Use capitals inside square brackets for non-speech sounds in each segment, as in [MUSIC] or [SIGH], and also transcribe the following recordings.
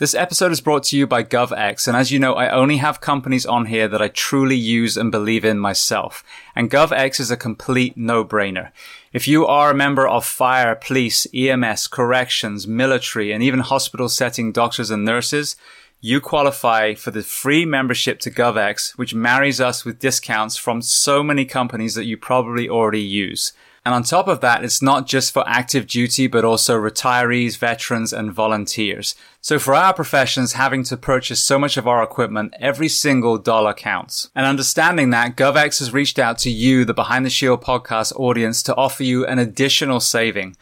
This episode is brought to you by GovX, and as you know, I only have companies on here that I truly use and believe in myself. And GovX is a complete no-brainer. If you are a member of fire, police, EMS, corrections, military, and even hospital setting doctors and nurses, you qualify for the free membership to GovX, which marries us with discounts from so many companies that you probably already use. And on top of that, it's not just for active duty, but also retirees, veterans, and volunteers. So for our professions, having to purchase so much of our equipment, every single dollar counts. And understanding that, GovX has reached out to you, the Behind the Shield podcast audience, to offer you an additional saving.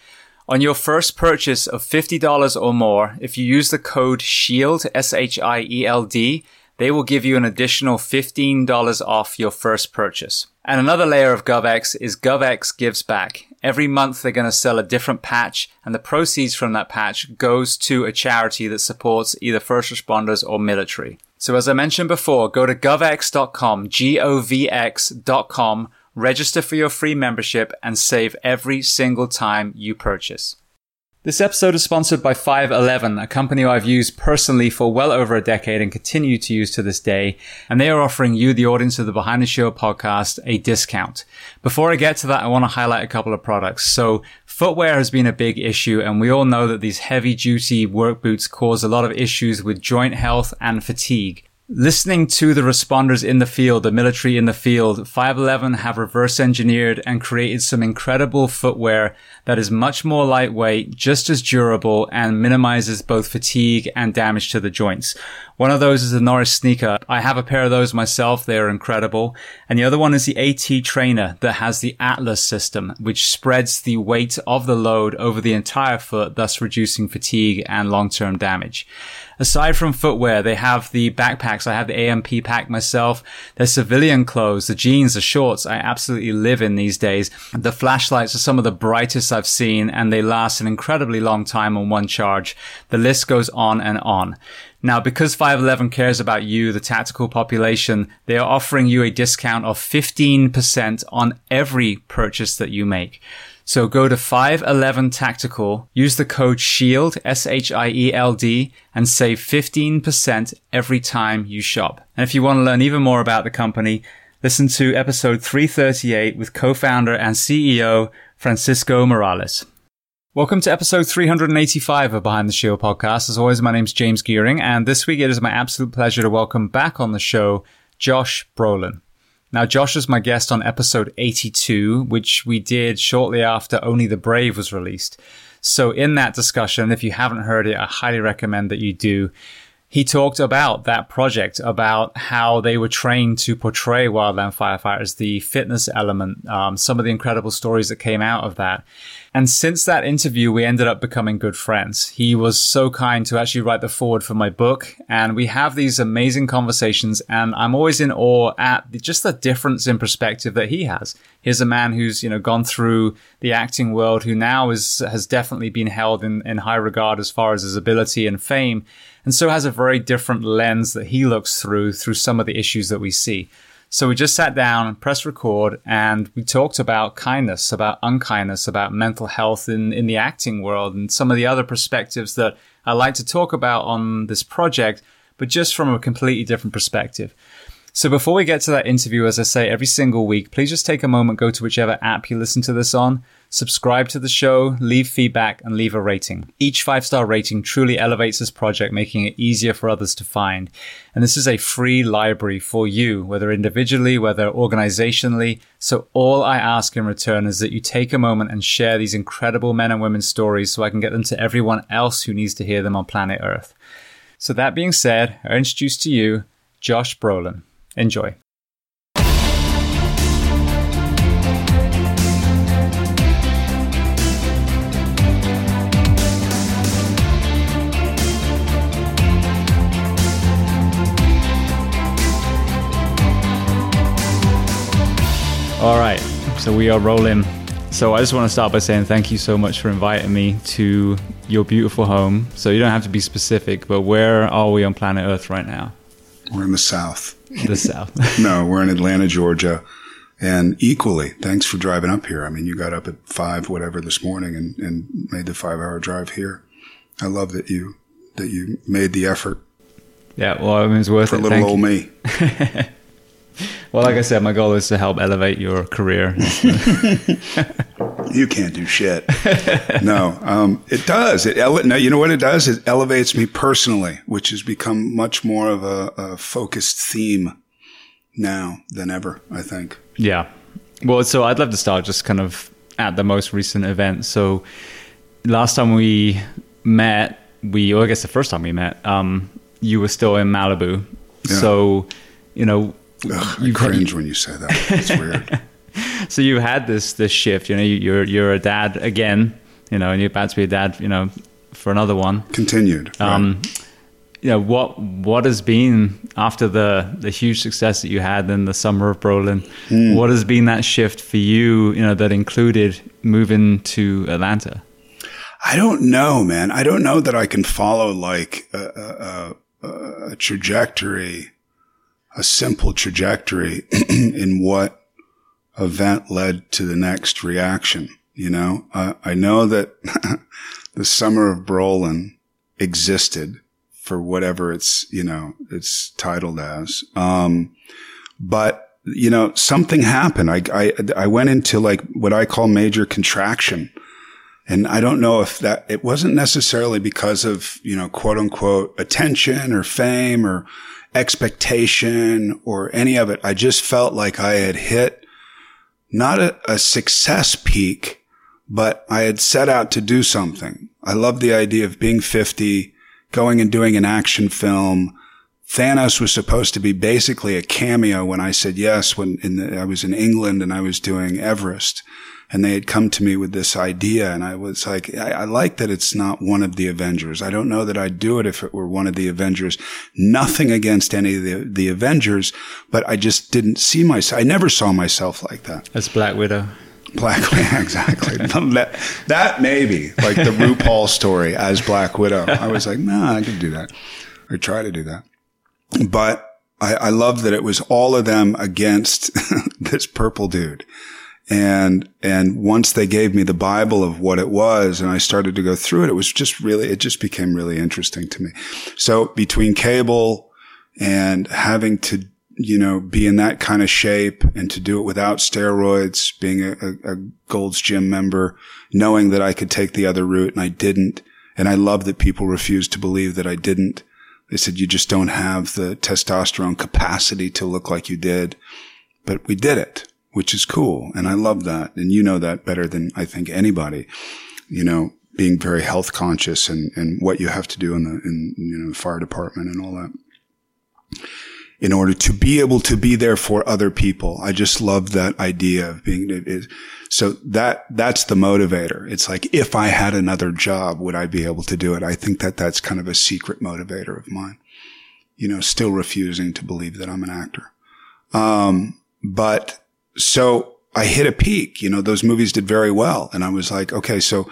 On your first purchase of $50 or more, if you use the code SHIELD, S-H-I-E-L-D, they will give you an additional $15 off your first purchase. And another layer of GovX is GovX gives back. Every month they're going to sell a different patch and the proceeds from that patch goes to a charity that supports either first responders or military. So as I mentioned before, go to govx.com, G-O-V-X.com, register for your free membership and save every single time you purchase. This episode is sponsored by 511, a company I've used personally for well over a decade and continue to use to this day. And they are offering you, the audience of the Behind the Show podcast, a discount. Before I get to that, I want to highlight a couple of products. So footwear has been a big issue and we all know that these heavy duty work boots cause a lot of issues with joint health and fatigue. Listening to the responders in the field, the military in the field, 511 have reverse engineered and created some incredible footwear that is much more lightweight, just as durable, and minimizes both fatigue and damage to the joints. One of those is the Norris sneaker. I have a pair of those myself. They are incredible. And the other one is the AT trainer that has the Atlas system, which spreads the weight of the load over the entire foot, thus reducing fatigue and long-term damage. Aside from footwear, they have the backpacks. I have the AMP pack myself. Their civilian clothes, the jeans, the shorts I absolutely live in these days. The flashlights are some of the brightest I've seen and they last an incredibly long time on one charge. The list goes on and on. Now, because 511 cares about you, the tactical population, they are offering you a discount of 15% on every purchase that you make. So go to 511 Tactical, use the code SHIELD, S-H-I-E-L-D, and save 15% every time you shop. And if you want to learn even more about the company, listen to episode 338 with co-founder and CEO Francisco Morales. Welcome to episode 385 of Behind the Shield podcast. As always, my name's James Geering, and this week it is my absolute pleasure to welcome back on the show Josh Brolin. Now, Josh is my guest on episode 82, which we did shortly after Only the Brave was released. So in that discussion, if you haven't heard it, I highly recommend that you do he talked about that project, about how they were trained to portray wildland firefighters, the fitness element, um, some of the incredible stories that came out of that. And since that interview, we ended up becoming good friends. He was so kind to actually write the foreword for my book. And we have these amazing conversations. And I'm always in awe at just the difference in perspective that he has. Here's a man who's, you know, gone through the acting world, who now is, has definitely been held in, in high regard as far as his ability and fame and so has a very different lens that he looks through through some of the issues that we see. So we just sat down and pressed record and we talked about kindness, about unkindness, about mental health in, in the acting world and some of the other perspectives that I like to talk about on this project, but just from a completely different perspective. So before we get to that interview, as I say every single week, please just take a moment, go to whichever app you listen to this on, subscribe to the show, leave feedback, and leave a rating. Each five star rating truly elevates this project, making it easier for others to find. And this is a free library for you, whether individually, whether organizationally. So all I ask in return is that you take a moment and share these incredible men and women's stories so I can get them to everyone else who needs to hear them on planet Earth. So that being said, I introduce to you Josh Brolin. Enjoy. All right, so we are rolling. So I just want to start by saying thank you so much for inviting me to your beautiful home. So you don't have to be specific, but where are we on planet Earth right now? We're in the South. The South. [LAUGHS] no, we're in Atlanta, Georgia. And equally, thanks for driving up here. I mean, you got up at five, whatever, this morning and, and made the five hour drive here. I love that you that you made the effort Yeah, well, I mean, it's worth for it. little Thank old you. me. [LAUGHS] Well, like I said, my goal is to help elevate your career. [LAUGHS] You can't do shit. [LAUGHS] no, um, it does. It ele- no, you know what it does? It elevates me personally, which has become much more of a, a focused theme now than ever. I think. Yeah. Well, so I'd love to start just kind of at the most recent event. So last time we met, we, or I guess the first time we met, um, you were still in Malibu. Yeah. So, you know, Ugh, I you cringe when you say that. It's weird. [LAUGHS] [LAUGHS] so you had this this shift. You know, you- you're you're a dad again. You know, and you're about to be a dad. You know, for another one. Continued. right. Um, you know what what has been after the the huge success that you had in the summer of Brolin? Hmm. What has been that shift for you? You know that included moving to Atlanta. I don't know, man. I don't know that I can follow like a, a, a, a trajectory, a simple trajectory [CLEARS THROAT] in what event led to the next reaction. You know, uh, I know that [LAUGHS] the summer of Brolin existed for whatever it's, you know, it's titled as. Um, but you know, something happened. I, I, I went into like what I call major contraction. And I don't know if that, it wasn't necessarily because of, you know, quote unquote attention or fame or expectation or any of it. I just felt like I had hit not a, a success peak, but I had set out to do something. I love the idea of being 50, going and doing an action film. Thanos was supposed to be basically a cameo when I said yes, when the, I was in England and I was doing Everest and they had come to me with this idea and I was like, I, I like that it's not one of the Avengers. I don't know that I'd do it if it were one of the Avengers. Nothing against any of the, the Avengers, but I just didn't see myself. I never saw myself like that. As Black Widow. Black [LAUGHS] Widow, exactly. [LAUGHS] that, that maybe like the RuPaul story as Black Widow. I was like, nah, I could do that or try to do that. But I, I love that it was all of them against [LAUGHS] this purple dude. And, and once they gave me the Bible of what it was and I started to go through it, it was just really, it just became really interesting to me. So between Cable and having to, you know, be in that kind of shape and to do it without steroids, being a, a, Gold's Gym member, knowing that I could take the other route and I didn't. And I love that people refused to believe that I didn't. They said, you just don't have the testosterone capacity to look like you did. But we did it, which is cool. And I love that. And you know that better than I think anybody, you know, being very health conscious and, and what you have to do in the, in, you know, fire department and all that in order to be able to be there for other people. I just love that idea of being, it so that, that's the motivator. It's like, if I had another job, would I be able to do it? I think that that's kind of a secret motivator of mine. You know, still refusing to believe that I'm an actor. Um, but so I hit a peak, you know, those movies did very well. And I was like, okay, so,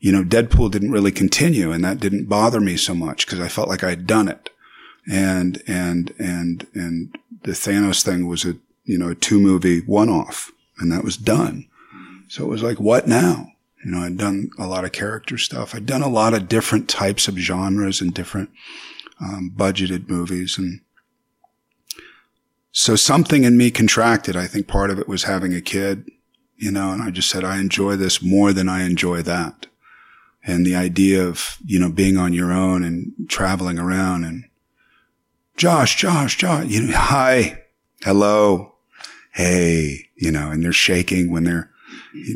you know, Deadpool didn't really continue and that didn't bother me so much because I felt like I had done it and and and and the Thanos thing was a you know a two movie one off, and that was done. So it was like, what now? You know, I'd done a lot of character stuff. I'd done a lot of different types of genres and different um, budgeted movies, and so something in me contracted. I think part of it was having a kid, you know, and I just said I enjoy this more than I enjoy that, and the idea of you know being on your own and traveling around and Josh, Josh, Josh, you know, [LAUGHS] hi, hello, hey, you know, and they're shaking when they're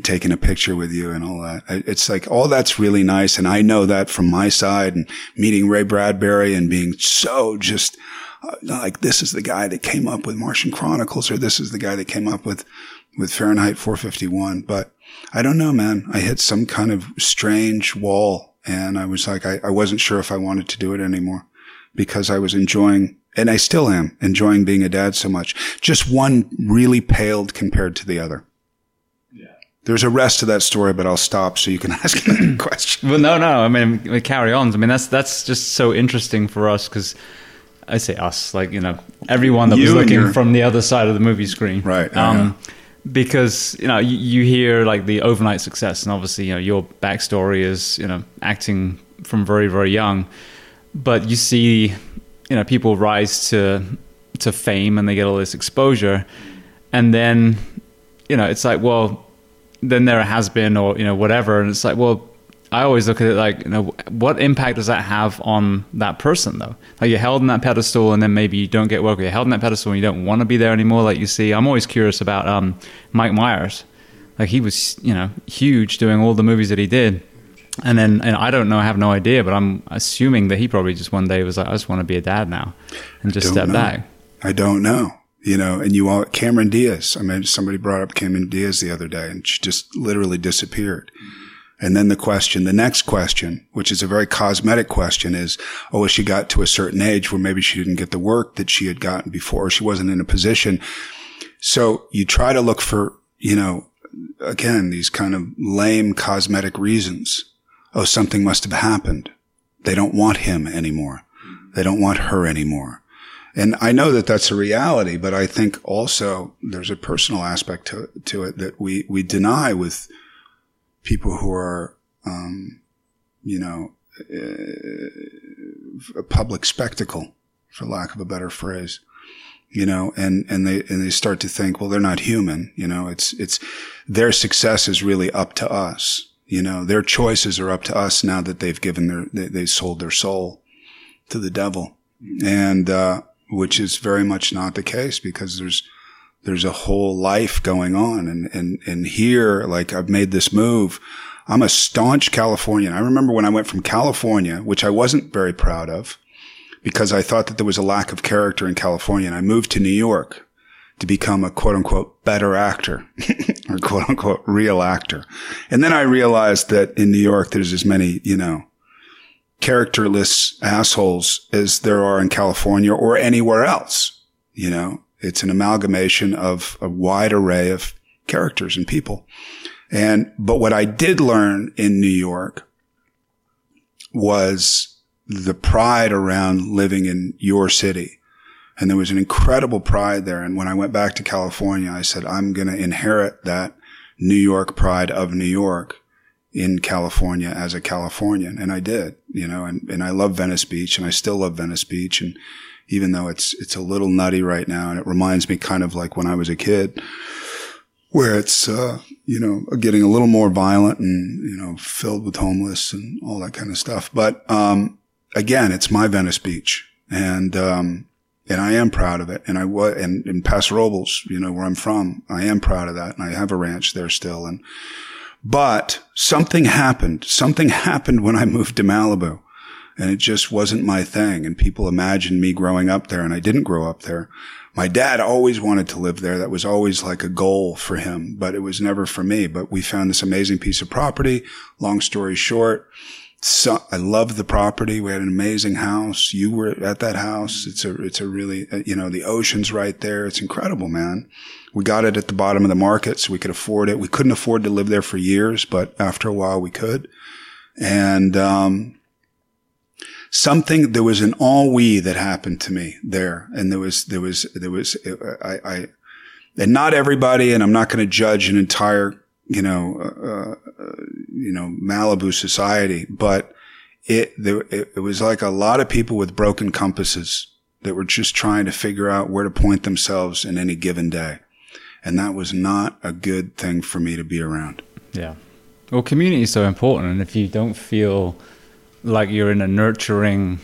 taking a picture with you and all that. It's like all that's really nice. And I know that from my side and meeting Ray Bradbury and being so just uh, like, this is the guy that came up with Martian Chronicles or this is the guy that came up with, with Fahrenheit 451. But I don't know, man. I hit some kind of strange wall and I was like, I, I wasn't sure if I wanted to do it anymore because I was enjoying, and I still am enjoying being a dad so much. Just one really paled compared to the other. Yeah. There's a rest to that story, but I'll stop so you can [LAUGHS] ask another [CLEARS THROAT] question. Well, no, no. I mean, we carry on. I mean, that's that's just so interesting for us because I say us, like you know, everyone that You was looking your- from the other side of the movie screen, Right, Um, because you know, you, you hear like the overnight success, and obviously, you know, your backstory is you know acting from very very young. but you see, you know, people rise to to fame and they get all this exposure, and then, you know, it's like, well, then there has been or you know whatever, and it's like, well, I always look at it like, you know, what impact does that have on that person though? Like you're held in that pedestal and then maybe you don't get work, or you're held in that pedestal and you don't want to be there anymore. Like you see, I'm always curious about um, Mike Myers. Like he was, you know, huge doing all the movies that he did. And then, and I don't know, I have no idea, but I'm assuming that he probably just one day was like, I just want to be a dad now and just step know. back. I don't know. You know, and you all, Cameron Diaz. I mean, somebody brought up Cameron Diaz the other day and she just literally disappeared. And then the question, the next question, which is a very cosmetic question is, oh, she got to a certain age where maybe she didn't get the work that she had gotten before. She wasn't in a position. So you try to look for, you know, again, these kind of lame cosmetic reasons. Oh, something must have happened. They don't want him anymore. They don't want her anymore. And I know that that's a reality, but I think also there's a personal aspect to, to it that we, we deny with people who are, um, you know, uh, a public spectacle, for lack of a better phrase, you know, and, and they, and they start to think, well, they're not human. You know, it's, it's their success is really up to us. You know, their choices are up to us now that they've given their, they, they sold their soul to the devil. And, uh, which is very much not the case because there's, there's a whole life going on. And, and, and here, like I've made this move. I'm a staunch Californian. I remember when I went from California, which I wasn't very proud of because I thought that there was a lack of character in California. And I moved to New York to become a quote unquote better actor [LAUGHS] or quote unquote real actor. And then I realized that in New York, there's as many, you know, characterless assholes as there are in California or anywhere else, you know, it's an amalgamation of a wide array of characters and people. And, but what I did learn in New York was the pride around living in your city. And there was an incredible pride there. And when I went back to California, I said, I'm going to inherit that New York pride of New York in California as a Californian. And I did, you know, and, and I love Venice Beach and I still love Venice Beach. And even though it's, it's a little nutty right now. And it reminds me kind of like when I was a kid where it's, uh, you know, getting a little more violent and, you know, filled with homeless and all that kind of stuff. But, um, again, it's my Venice Beach and, um, and I am proud of it. And I was, and in Paso Robles, you know, where I'm from, I am proud of that. And I have a ranch there still. And, but something happened. Something happened when I moved to Malibu and it just wasn't my thing. And people imagined me growing up there and I didn't grow up there. My dad always wanted to live there. That was always like a goal for him, but it was never for me. But we found this amazing piece of property. Long story short, so I love the property. We had an amazing house. You were at that house. It's a, it's a really, uh, you know, the ocean's right there. It's incredible, man. We got it at the bottom of the market so we could afford it. We couldn't afford to live there for years, but after a while we could. And, um, something, there was an all we that happened to me there. And there was, there was, there was, I, I, and not everybody, and I'm not going to judge an entire, you know, uh, uh, you know, Malibu society, but it, there, it, it was like a lot of people with broken compasses that were just trying to figure out where to point themselves in any given day. And that was not a good thing for me to be around. Yeah. Well, community is so important. And if you don't feel like you're in a nurturing,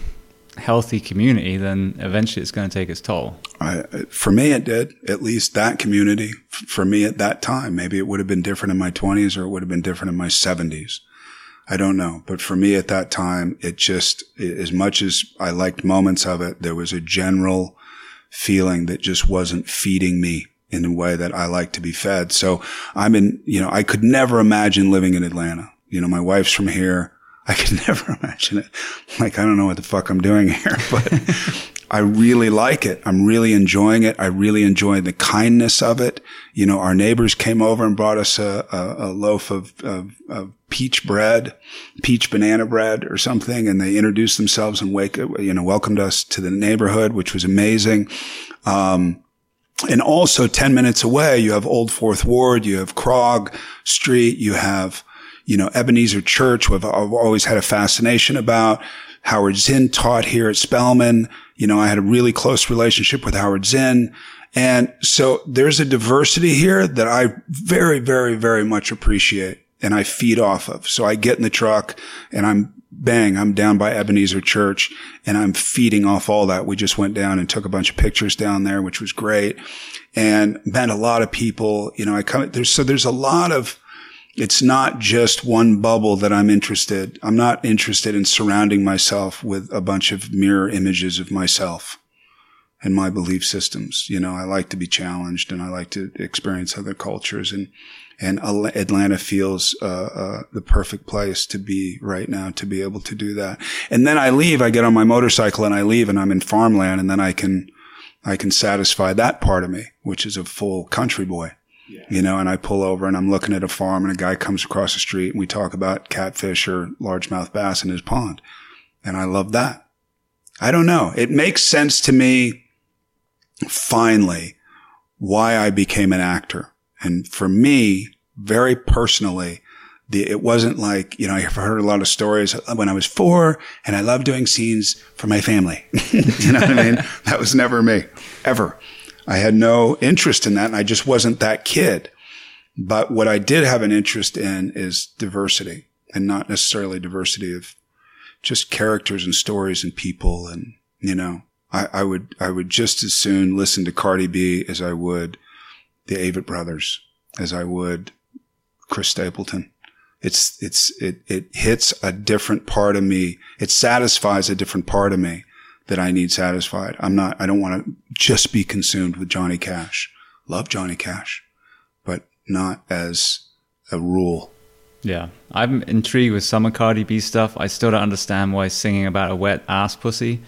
healthy community, then eventually it's going to take its toll. I, for me, it did. At least that community. For me, at that time, maybe it would have been different in my twenties, or it would have been different in my seventies. I don't know. But for me at that time, it just, as much as I liked moments of it, there was a general feeling that just wasn't feeding me in a way that I like to be fed. So I'm in, you know, I could never imagine living in Atlanta. You know, my wife's from here. I could [LAUGHS] never imagine it. Like, I don't know what the fuck I'm doing here, [LAUGHS] but I really like it. I'm really enjoying it. I really enjoy the kindness of it. You know, our neighbors came over and brought us a, a, a loaf of, of, of, peach bread, peach banana bread or something. And they introduced themselves and wake, you know, welcomed us to the neighborhood, which was amazing. Um, and also 10 minutes away, you have Old Fourth Ward, you have Krog Street, you have you know, Ebenezer Church, I've always had a fascination about. Howard Zinn taught here at Spelman. You know, I had a really close relationship with Howard Zinn. And so there's a diversity here that I very, very, very much appreciate and I feed off of. So I get in the truck and I'm bang, I'm down by Ebenezer Church and I'm feeding off all that. We just went down and took a bunch of pictures down there, which was great and met a lot of people. You know, I come, there's, so there's a lot of, it's not just one bubble that I'm interested. I'm not interested in surrounding myself with a bunch of mirror images of myself and my belief systems. You know, I like to be challenged and I like to experience other cultures and, and Atlanta feels uh, uh, the perfect place to be right now to be able to do that. And then I leave. I get on my motorcycle and I leave, and I'm in farmland, and then I can I can satisfy that part of me, which is a full country boy. Yeah. You know, and I pull over and I'm looking at a farm and a guy comes across the street and we talk about catfish or largemouth bass in his pond. And I love that. I don't know. It makes sense to me finally why I became an actor. And for me, very personally, the, it wasn't like, you know, I've heard a lot of stories when I was four and I loved doing scenes for my family. [LAUGHS] you know what I mean? [LAUGHS] That was never me, ever. I had no interest in that and I just wasn't that kid. But what I did have an interest in is diversity and not necessarily diversity of just characters and stories and people. And, you know, I, I would, I would just as soon listen to Cardi B as I would the Avett brothers, as I would Chris Stapleton. It's, it's, it, it hits a different part of me. It satisfies a different part of me that I need satisfied. I'm not, I don't want to just be consumed with Johnny Cash. Love Johnny Cash, but not as a rule. Yeah. I'm intrigued with some of Cardi B stuff. I still don't understand why singing about a wet ass pussy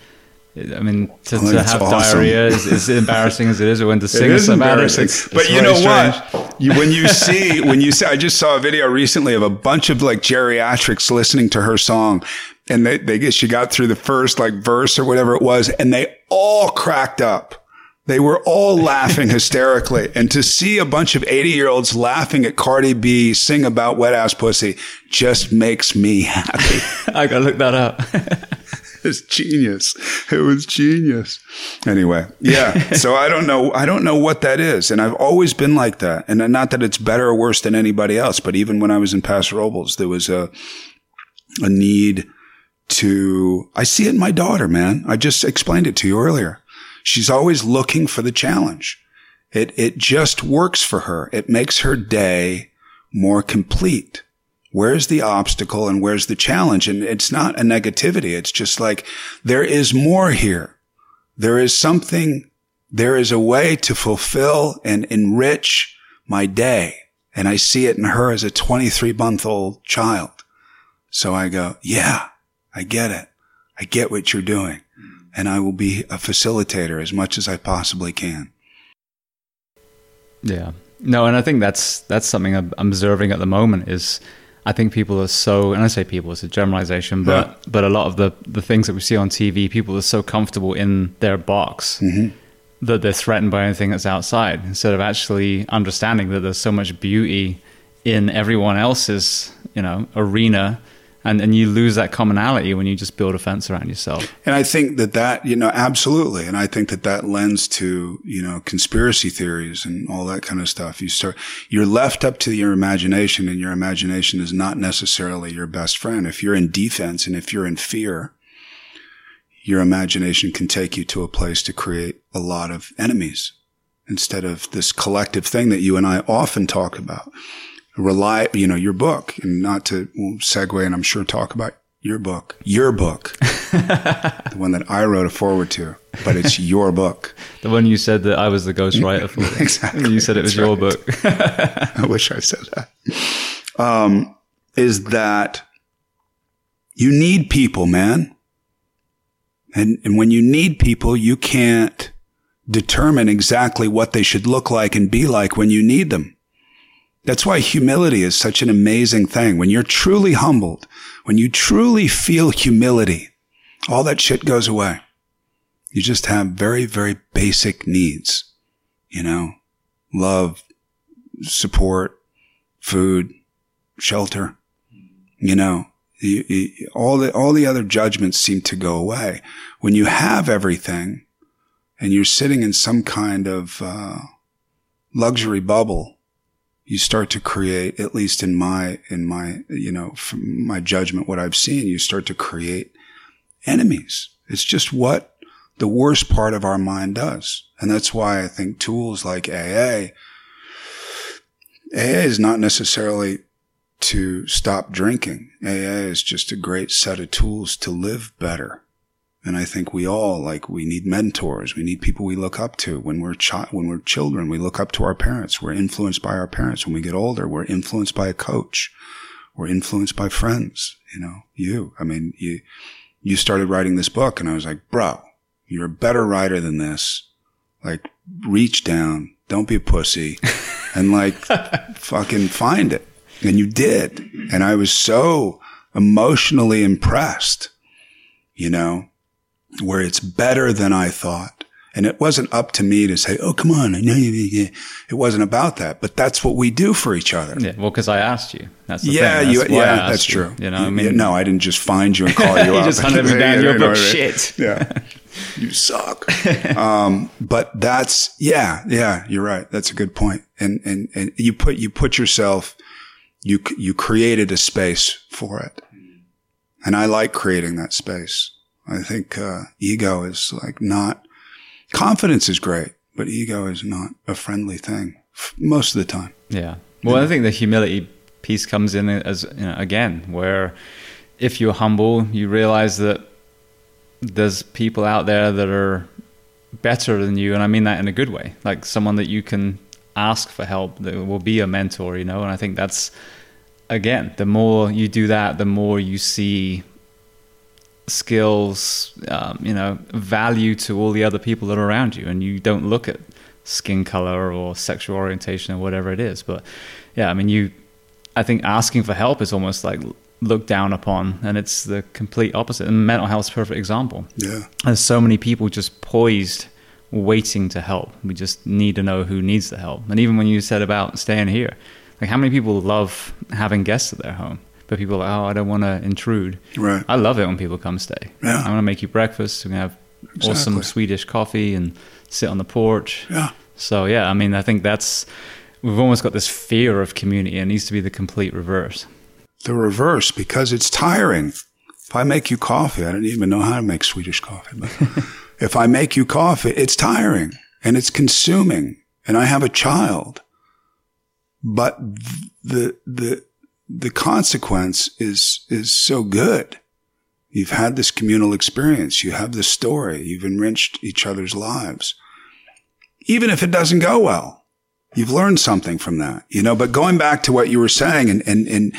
I mean, to, oh, to have awesome. diarrhea is, is embarrassing as it is, when to [LAUGHS] sing it it. It's, it's but you know strange. what? You, when you [LAUGHS] see, when you see, I just saw a video recently of a bunch of like geriatrics listening to her song, and they, they she got through the first like verse or whatever it was, and they all cracked up. They were all [LAUGHS] laughing hysterically. And to see a bunch of 80 year olds laughing at Cardi B sing about wet ass pussy just makes me happy. [LAUGHS] I gotta look that up. [LAUGHS] it's genius. It was genius. Anyway, yeah. so I don't know. I don't know what that is. And I've always been like that. And not that it's better or worse than anybody else, but even when I was in Paso Robles, there was a, a need to, I see it in my daughter, man. I just explained it to you earlier. She's always looking for the challenge. It, it just works for her. It makes her day more complete where's the obstacle and where's the challenge? And it's not a negativity. It's just like there is more here. There is something, there is a way to fulfill and enrich my day. And I see it in her as a 23 month old child. So I go, yeah, I get it. I get what you're doing. And I will be a facilitator as much as I possibly can. Yeah. No, and I think that's that's something I'm observing at the moment is I think people are so, and I say people, it's a generalization, but yeah. but a lot of the the things that we see on TV, people are so comfortable in their box mm-hmm. that they're threatened by anything that's outside, instead of actually understanding that there's so much beauty in everyone else's, you know, arena and and you lose that commonality when you just build a fence around yourself. And I think that that you know absolutely, and I think that that lends to you know conspiracy theories and all that kind of stuff. You start you're left up to your imagination, and your imagination is not necessarily your best friend. If you're in defense and if you're in fear, your imagination can take you to a place to create a lot of enemies instead of this collective thing that you and I often talk about rely, you know, your book and not to segue and I'm sure talk about your book, your book, [LAUGHS] the one that I wrote a foreword to, but it's [LAUGHS] your book. The one you said that I was the ghostwriter for. [LAUGHS] exactly. You said it was That's your right. book. I wish I said that. Um, is that you need people, man. And, and when you need people, you can't determine exactly what they should look like and be like when you need them. That's why humility is such an amazing thing. When you're truly humbled, when you truly feel humility, all that shit goes away. You just have very, very basic needs, you know, love, support, food, shelter, you know, You, you, all the all the other judgments seem to go away when you have everything, and you're sitting in some kind of uh, luxury bubble. You start to create, at least in my in my you know my judgment, what I've seen. You start to create enemies. It's just what the worst part of our mind does, and that's why I think tools like AA. AA is not necessarily to stop drinking. AA is just a great set of tools to live better. And I think we all like we need mentors. We need people we look up to when we're chi- when we're children. We look up to our parents. We're influenced by our parents. When we get older, we're influenced by a coach. We're influenced by friends. You know, you. I mean, you you started writing this book, and I was like, bro, you're a better writer than this. Like, reach down. Don't be a pussy, [LAUGHS] and like, fucking find it. And you did. And I was so emotionally impressed, you know, where it's better than I thought. And it wasn't up to me to say, "Oh, come on, I know you." It wasn't about that, but that's what we do for each other. Yeah, well, because I asked you. That's the yeah, thing. you, That's why yeah, that's you, true. You know, I mean, Yeah, no, I didn't just find you and call [LAUGHS] you You up. just hunted me down, [LAUGHS] you know book, what I mean? shit. Yeah, [LAUGHS] you suck. um, but that's yeah, yeah. You're right. That's a good point. And and and you put you put yourself, you you created a space for it, and I like creating that space. I think uh, ego is like not confidence is great, but ego is not a friendly thing f- most of the time. Yeah. Well, I think the humility piece comes in as you know, again, where if you're humble, you realize that there's people out there that are better than you, and I mean that in a good way, like someone that you can ask for help that will be a mentor, you know. And I think that's again, the more you do that, the more you see skills, um, you know, value to all the other people that are around you, and you don't look at skin color or sexual orientation or whatever it is. But yeah, I mean, you, I think asking for help is almost like looked down upon, and it's the complete opposite. And mental health is a perfect example. Yeah, There's so many people just poised, waiting to help. We just need to know who needs the help. And even when you said about staying here, like how many people love having guests at their home? But people are like, oh, I don't want to intrude. right. I love it when people come stay. Yeah. I'm gonna make you breakfast. We're gonna have Exactly. awesome Swedish coffee and sit on the porch. Yeah, So yeah, I mean, I think that's we've almost got this fear of community. It needs to be the complete reverse. the reverse because it's tiring. If I make you coffee, I don't even know how to make Swedish coffee, but [LAUGHS] if I make you coffee, it's tiring and it's consuming and I have a child. But the, the, the consequence is, is so good. You've had this communal experience. You have this story. You've enriched each other's lives. Even if it doesn't go well, you've learned something from that, you know, but going back to what you were saying and, and, and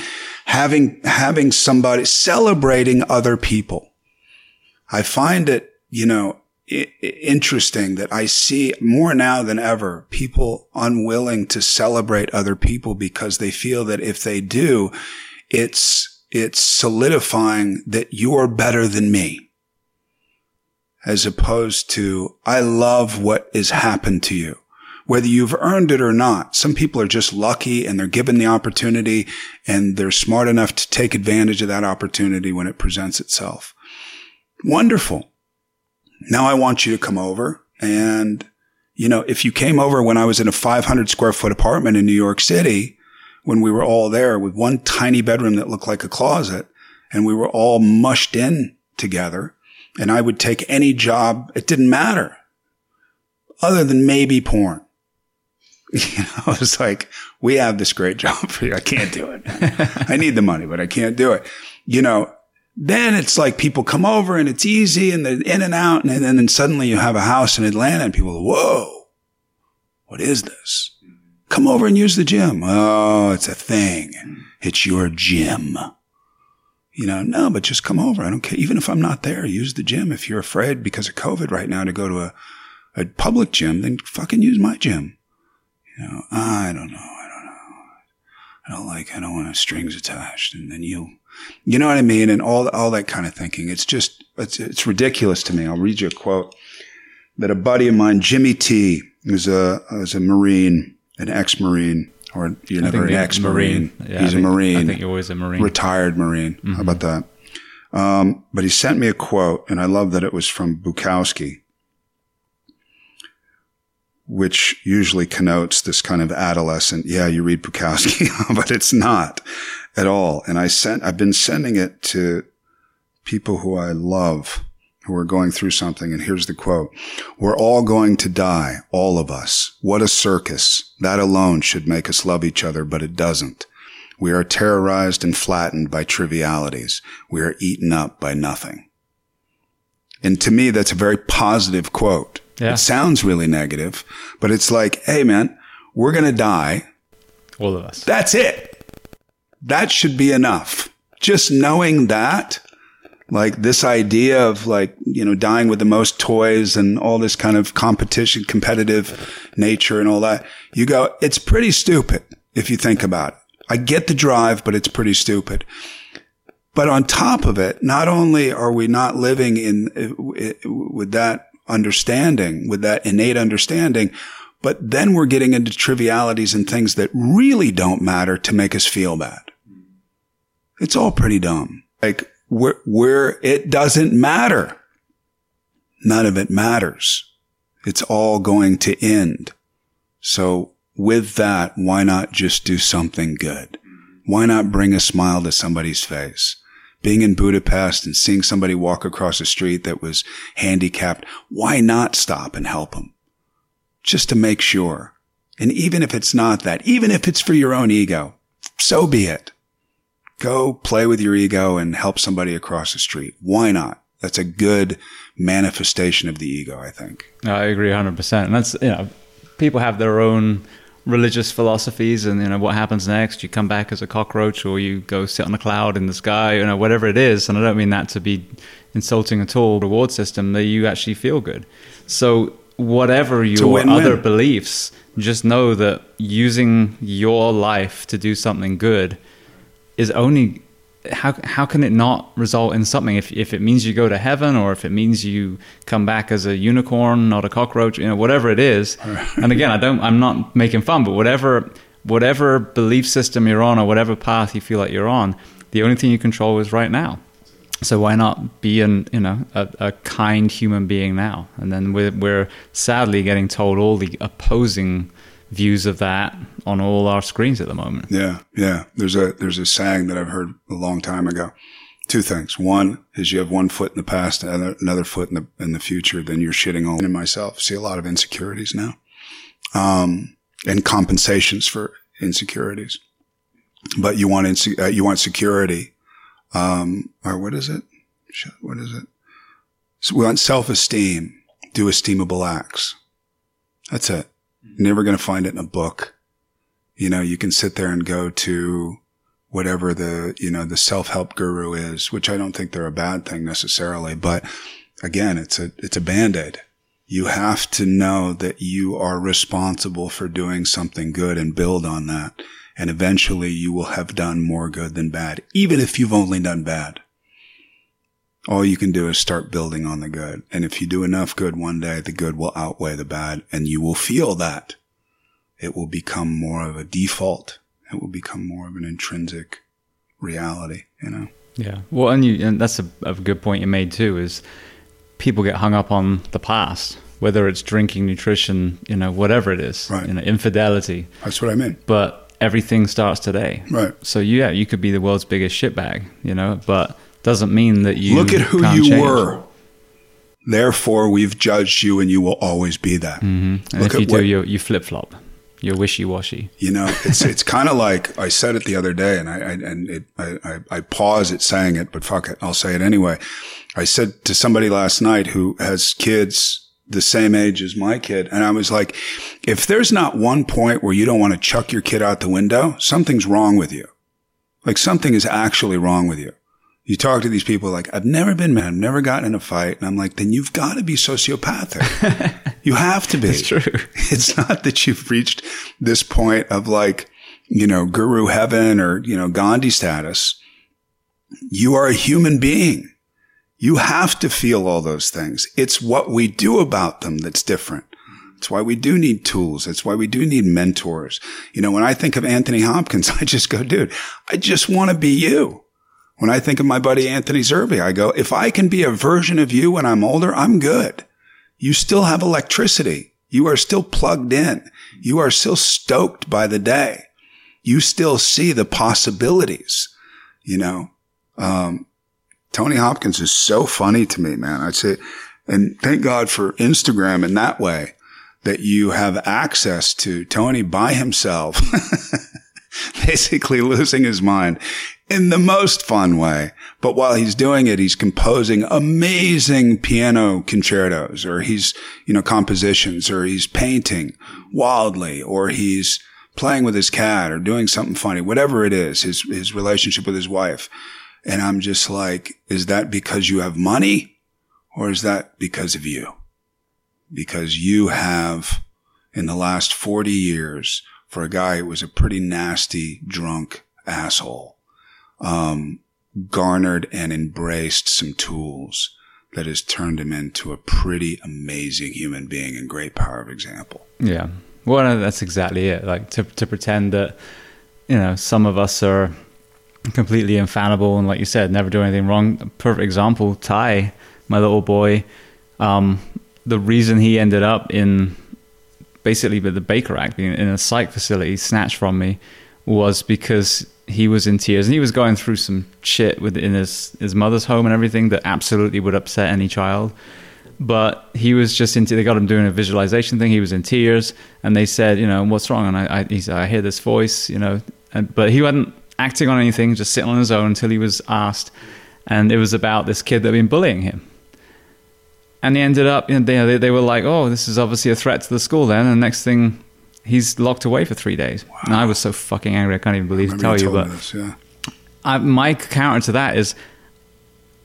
having, having somebody celebrating other people. I find it, you know, interesting that I see more now than ever people unwilling to celebrate other people because they feel that if they do, it's, it's solidifying that you're better than me. As opposed to, I love what has happened to you whether you've earned it or not. Some people are just lucky and they're given the opportunity and they're smart enough to take advantage of that opportunity when it presents itself. Wonderful. Now I want you to come over and, you know, if you came over when I was in a 500 square foot apartment in New York City, when we were all there with one tiny bedroom that looked like a closet and we were all mushed in together and I would take any job. It didn't matter other than maybe porn. [LAUGHS] You know, [LAUGHS] it's like, we have this great job for you. I can't do it. [LAUGHS] I need the money, but I can't do it. You know, then it's like people come over and it's easy and they're in and out. And then, then suddenly you have a house in Atlanta and people, whoa, what is this? Come over and use the gym. Oh, it's a thing. It's your gym. You know, no, but just come over. I don't care. Even if I'm not there, use the gym. If you're afraid because of COVID right now to go to a, a public gym, then fucking use my gym. You know, I don't know. I don't know. I don't like, I don't want strings attached. And then you, you know what I mean? And all, all that kind of thinking. It's just, it's, it's ridiculous to me. I'll read you a quote that a buddy of mine, Jimmy T, who's a, was a Marine, an ex-Marine. or you're never an ex Marine. Yeah, He's a Marine. I think you're always a Marine. retired Marine. How about that? Um, but he sent me a quote, and I love that it was from Bukowski, which usually connotes this kind of adolescent. Yeah, you read Bukowski, [LAUGHS] but it's not at all. And I sent, I've been sending it to people who I love who are going through something. And here's the quote. We're all going to die, all of us. What a circus. That alone should make us love each other, but it doesn't. We are terrorized and flattened by trivialities. We are eaten up by nothing. And to me, that's a very positive quote. Yeah. It sounds really negative, but it's like, hey man, we're going to die. All of us. That's it. That should be enough. Just knowing that, like this idea of like, you know, dying with the most toys and all this kind of competition, competitive nature and all that, you go, it's pretty stupid if you think about it. I get the drive, but it's pretty stupid. But on top of it, not only are we not living in with that understanding, with that innate understanding, but then we're getting into trivialities and things that really don't matter to make us feel bad. It's all pretty dumb. Like where, where it doesn't matter. None of it matters. It's all going to end. So with that, why not just do something good? Why not bring a smile to somebody's face? Being in Budapest and seeing somebody walk across a street that was handicapped, why not stop and help them? Just to make sure. And even if it's not that, even if it's for your own ego, so be it. Go play with your ego and help somebody across the street. Why not? That's a good manifestation of the ego, I think. I agree 100%. And that's, you know, people have their own religious philosophies and, you know, what happens next. You come back as a cockroach or you go sit on a cloud in the sky, you know, whatever it is. And I don't mean that to be insulting at all. Reward system that you actually feel good. So whatever your win-win. other beliefs, just know that using your life to do something good is only how how can it not result in something? If if it means you go to heaven or if it means you come back as a unicorn not a cockroach you know whatever it is. And again I don't I'm not making fun but whatever whatever belief system you're on or whatever path you feel like you're on the only thing you control is right now. So why not be an you know a, a kind human being now? And then we're, we're sadly getting told all the opposing views of that on all our screens at the moment Yeah, yeah. There's a there's a saying that I've heard a long time ago. Two things. One is you have one foot in the past, and another, foot in the in the future. Then you're shitting all in myself. See a lot of insecurities now, um, and compensations for insecurities. But you want inse- uh, you want security, um, or what is it? What is it? So we want self esteem. Do esteemable acts. That's it. You're never going to find it in a book you know, you can sit there and go to whatever the, you know, the self-help guru is, which I don't think they're a bad thing necessarily, but again, it's a, it's a band-aid. You have to know that you are responsible for doing something good and build on that. And eventually you will have done more good than bad, even if you've only done bad. All you can do is start building on the good. And if you do enough good one day, the good will outweigh the bad and you will feel that it will become more of a default. It will become more of an intrinsic reality, you know? Yeah. Well, and you, and that's a, a good point you made too. Is people get hung up on the past, whether it's drinking, nutrition, you know, whatever it is, Right. you know, infidelity. That's what I mean. But everything starts today. Right. So yeah, you could be the world's biggest shitbag, you know, but doesn't mean that you Look at who you change. were. Therefore, we've judged you and you will always be that. Mm-hmm. And Look if you at do, what- you you flip flop. You're wishy washy. You know, it's it's kind of like I said it the other day, and I, I and it, I, I I pause at saying it, but fuck it, I'll say it anyway. I said to somebody last night who has kids the same age as my kid, and I was like, if there's not one point where you don't want to chuck your kid out the window, something's wrong with you. Like something is actually wrong with you. You talk to these people like, I've never been mad, I've never gotten in a fight. And I'm like, then you've got to be sociopathic. [LAUGHS] you have to be. It's true. [LAUGHS] It's not that you've reached this point of like, you know, guru heaven or, you know, Gandhi status. You are a human being. You have to feel all those things. It's what we do about them that's different. It's why we do need tools. It's why we do need mentors. You know, when I think of Anthony Hopkins, [LAUGHS] I just go, dude, I just want to be you. When I think of my buddy Anthony Zerbe, I go, if I can be a version of you when I'm older, I'm good. You still have electricity. You are still plugged in. You are still stoked by the day. You still see the possibilities, you know. Um, Tony Hopkins is so funny to me, man. I'd say, and thank God for Instagram in that way that you have access to Tony by himself, [LAUGHS] basically losing his mind in the most fun way. But while he's doing it, he's composing amazing piano concertos or he's, you know, compositions or he's painting wildly or he's playing with his cat or doing something funny, whatever it is, his, his relationship with his wife. And I'm just like, is that because you have money or is that because of you? Because you have in the last 40 years for a guy who was a pretty nasty drunk asshole um, garnered and embraced some tools that has turned him into a pretty amazing human being and great power of example. Yeah. Well, that's exactly it. Like to, to pretend that, you know, some of us are completely infallible and, like you said, never do anything wrong. Perfect example, Ty, my little boy, um, the reason he ended up in basically with the Baker Act, being in a psych facility, snatched from me, was because he was in tears and he was going through some shit within his his mother's home and everything that absolutely would upset any child. But he was just into. They got him doing a visualization thing. He was in tears, and they said, "You know, what's wrong?" And I, I, he said, "I hear this voice." You know, and, but he wasn't acting on anything, just sitting on his own until he was asked. And it was about this kid that had been bullying him. And he ended up, you know, they, they were like, "Oh, this is obviously a threat to the school." Then, and the next thing, he's locked away for three days. Wow. And I was so fucking angry. I can't even believe to tell you, but this, yeah. I, my counter to that is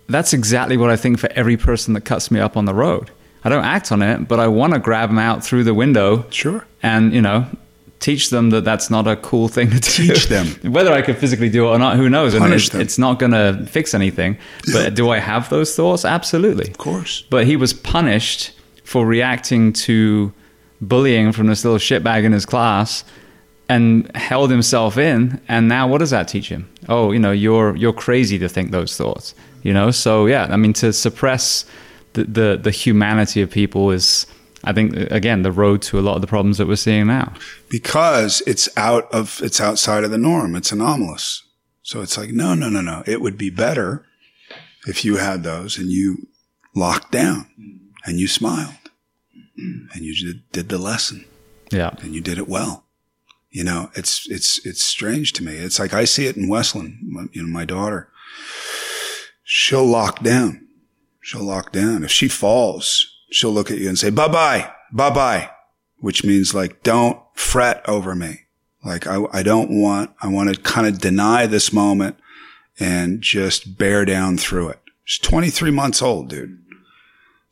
that's exactly what I think for every person that cuts me up on the road. I don't act on it, but I want to grab them out through the window. Sure. And you know, teach them that that's not a cool thing to teach them. [LAUGHS] Whether I could physically do it or not, who knows? And it's, it's, not going to fix anything. But yeah. do I have those thoughts? Absolutely. Of course. But he was punished for reacting to bullying from this little shitbag in his class and held himself in. And now what does that teach him? Oh you know you're you're crazy to think those thoughts you know? So yeah i mean to suppress the the, the humanity of people is i think again the road to a lot of the problems that we're seeing now. Because it's out of it's outside of the norm. It's anomalous. So it's like no no no no. It would be better if you had those and you locked down and you smiled [CLEARS THROAT] and you did, did the lesson. Yeah. And you did it well. You know, it's, it's, it's strange to me. It's like I see it in Westlyn, you know, my daughter, she'll lock down. She'll lock down. If she falls, she'll look at you and say, bye bye, bye bye, which means like, don't fret over me. Like I, I don't want, I want to kind of deny this moment and just bear down through it. She's 23 months old, dude.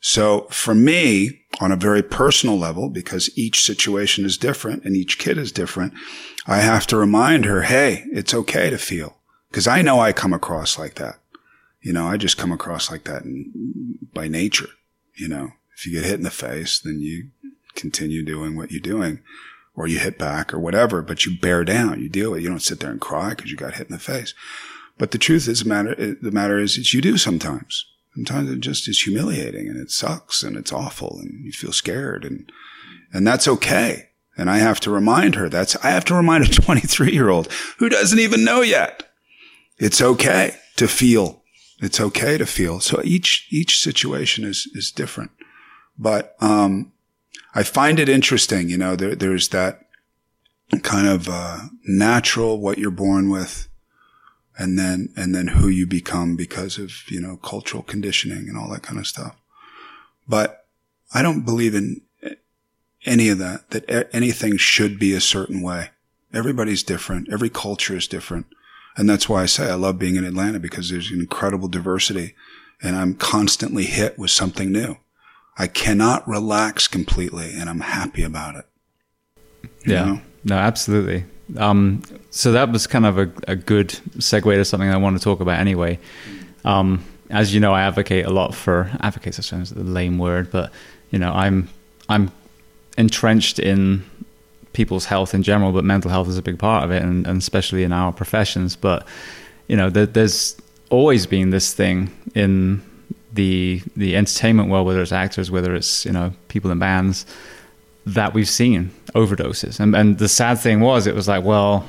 So for me, on a very personal level, because each situation is different and each kid is different, I have to remind her, Hey, it's okay to feel. Cause I know I come across like that. You know, I just come across like that in, by nature. You know, if you get hit in the face, then you continue doing what you're doing or you hit back or whatever, but you bear down, you deal with it. You don't sit there and cry because you got hit in the face. But the truth is the matter, the matter is, is you do sometimes. Sometimes it just is humiliating and it sucks and it's awful and you feel scared and, and that's okay. And I have to remind her that's, I have to remind a [LAUGHS] 23 year old who doesn't even know yet. It's okay to feel. It's okay to feel. So each, each situation is, is different. But, um, I find it interesting, you know, there, there's that kind of, uh, natural, what you're born with and then and then who you become because of you know cultural conditioning and all that kind of stuff. But i don't believe in any of that that anything should be a certain way. Everybody's different. Every culture is different. And that's why i say i love being in atlanta because there's an incredible diversity and i'm constantly hit with something new. I cannot relax completely and i'm happy about it. Yeah. Know? no absolutely um, so that was kind of a, a, good segue to something I want to talk about anyway. Um, as you know, I advocate a lot for advocates. Suppose the lame word, but you know, I'm I'm entrenched in people's health in general, but mental health is a big part of it, and, and especially in our professions. But you know, there, there's always been this thing in the the entertainment world, whether it's actors, whether it's you know people in bands, that we've seen overdoses. And and the sad thing was, it was like, well,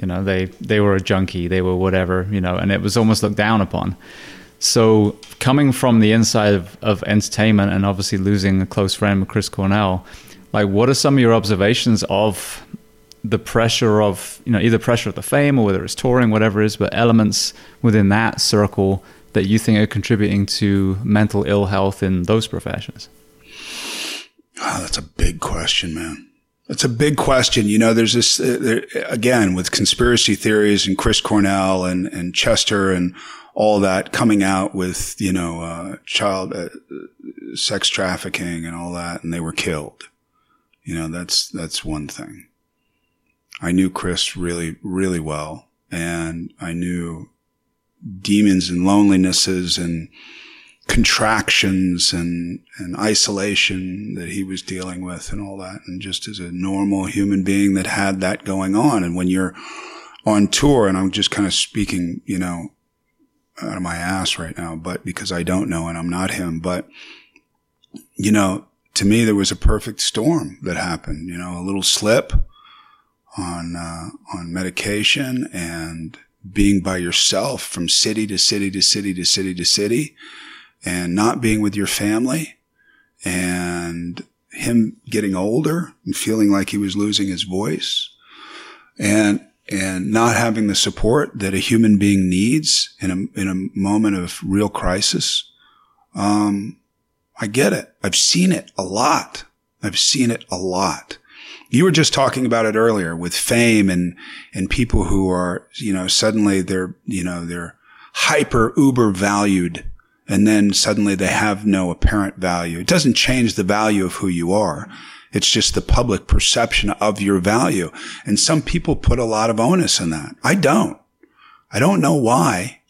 you know, they they were a junkie, they were whatever, you know, and it was almost looked down upon. So coming from the inside of, of entertainment and obviously losing a close friend, Chris Cornell, like what are some of your observations of the pressure of you know either pressure of the fame or whether it's touring, whatever it is, but elements within that circle that you think are contributing to mental ill health in those professions? Oh, that's a big question, man. That's a big question. You know, there's this, uh, there, again, with conspiracy theories and Chris Cornell and, and Chester and all that coming out with, you know, uh, child uh, sex trafficking and all that, and they were killed. You know, that's, that's one thing. I knew Chris really, really well, and I knew demons and lonelinesses and contractions and, and isolation that he was dealing with and all that. And just as a normal human being that had that going on. And when you're on tour, and I'm just kind of speaking, you know, out of my ass right now, but because I don't know and I'm not him, but you know, to me, there was a perfect storm that happened, you know, a little slip on, uh, on medication and being by yourself from city to city to city to city to city and not being with your family and him getting older and feeling like he was losing his voice and and not having the support that a human being needs in a in a moment of real crisis um I get it. I've seen it a lot. I've seen it a lot. You were just talking about it earlier with fame and, and people who are, you know, suddenly they're, you know, they're hyper uber valued and then suddenly they have no apparent value. It doesn't change the value of who you are. It's just the public perception of your value. And some people put a lot of onus in that. I don't. I don't know why.